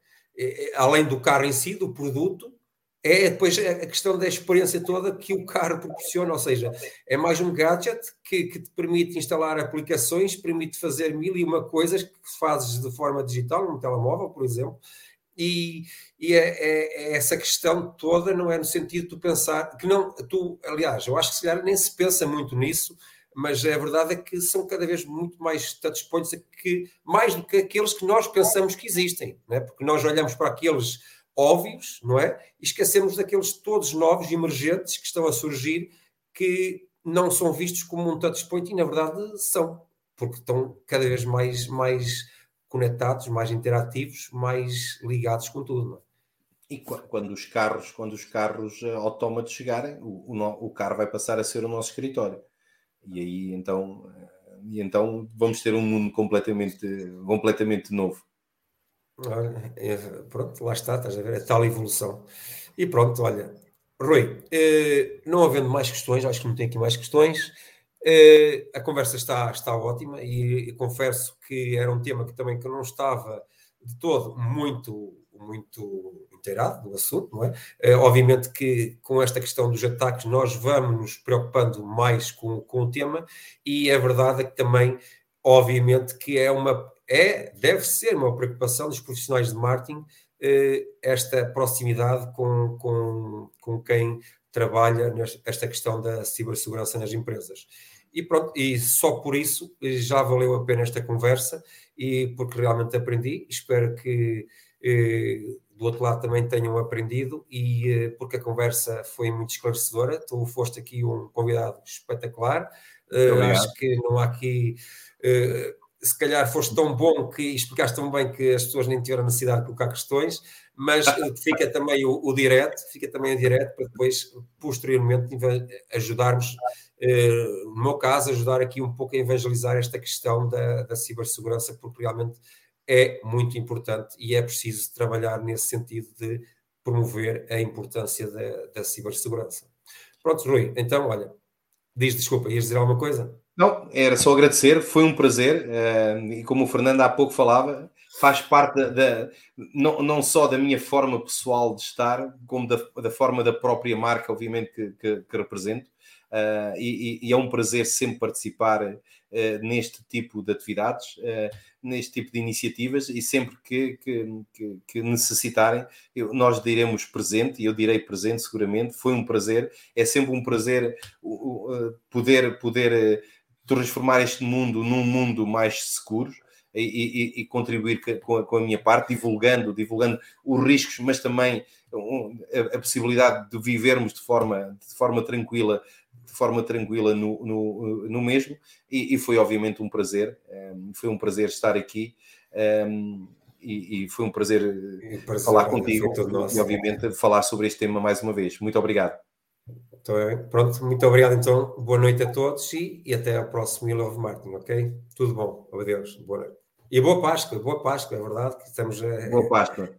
Além do carro em si, do produto, é depois a questão da experiência toda que o carro proporciona, ou seja, é mais um gadget que, que te permite instalar aplicações, permite fazer mil e uma coisas que fazes de forma digital, num telemóvel, por exemplo, e, e é, é, é, essa questão toda não é no sentido de tu pensar que não, tu, aliás, eu acho que se calhar nem se pensa muito nisso, mas a verdade é que são cada vez muito mais touchpoints que, mais do que aqueles que nós pensamos que existem, não é? porque nós olhamos para aqueles óbvios, não é? E esquecemos daqueles todos novos, emergentes, que estão a surgir, que não são vistos como um touchpoint e na verdade são, porque estão cada vez mais, mais conectados, mais interativos, mais ligados com tudo. É? E quando os carros, quando os carros eh, autómatos chegarem, o, o, o, carro vai passar a ser o nosso escritório. E aí então, eh, e então vamos ter um mundo completamente, completamente novo. Olha, é, pronto, lá está, estás a ver, a tal evolução. E pronto, olha, Rui, eh, não havendo mais questões, acho que não tem aqui mais questões. Uh, a conversa está, está ótima e, e, confesso que era um tema que também que não estava de todo muito, muito inteirado do assunto, não é? Uh, obviamente que com esta questão dos ataques nós vamos nos preocupando mais com, com o tema e a verdade é que também, obviamente, que é uma, é, deve ser uma preocupação dos profissionais de marketing uh, esta proximidade com, com, com quem trabalha nesta questão da cibersegurança nas empresas. E pronto, e só por isso já valeu a pena esta conversa e porque realmente aprendi. Espero que eh, do outro lado também tenham aprendido e eh, porque a conversa foi muito esclarecedora. Tu foste aqui um convidado espetacular. Eh, acho que não há aqui eh, se calhar foste tão bom que explicaste tão bem que as pessoas nem tiveram necessidade de colocar questões, mas fica também o, o direto, fica também o direto para depois, posteriormente, ajudarmos eh, no meu caso, ajudar aqui um pouco a evangelizar esta questão da, da cibersegurança, porque realmente é muito importante e é preciso trabalhar nesse sentido de promover a importância da, da cibersegurança. Pronto, Rui, então, olha, diz desculpa, ias dizer alguma coisa? Não, era só agradecer, foi um prazer, uh, e como o Fernando há pouco falava, faz parte da, não, não só da minha forma pessoal de estar, como da, da forma da própria marca, obviamente, que, que, que represento. Uh, e, e, é um prazer sempre participar neste tipo de atividades, uh, neste tipo de iniciativas e sempre que, que, que, necessitarem, eu, nós diremos presente e eu direi presente seguramente. Foi um prazer, é sempre um prazer poder, poder transformar este mundo num mundo mais seguro. E, e, e, contribuir com a, com a, minha parte, divulgando, divulgando os riscos, mas também a, a, possibilidade de vivermos de forma, de forma tranquila de forma tranquila no, no, no mesmo, e, e, foi obviamente um prazer, um, ehm, foi um prazer estar aqui. Um, ehm, e, e, foi um prazer, prazer falar contigo e, obviamente, falar sobre este tema mais uma vez. Muito obrigado. Então, pronto, muito obrigado então. Boa noite a todos e, e até ao próximo Love Martin, ok? Tudo bom. Adeus. Boa noite. E boa Páscoa, boa Páscoa, é verdade que estamos a... Boa Páscoa.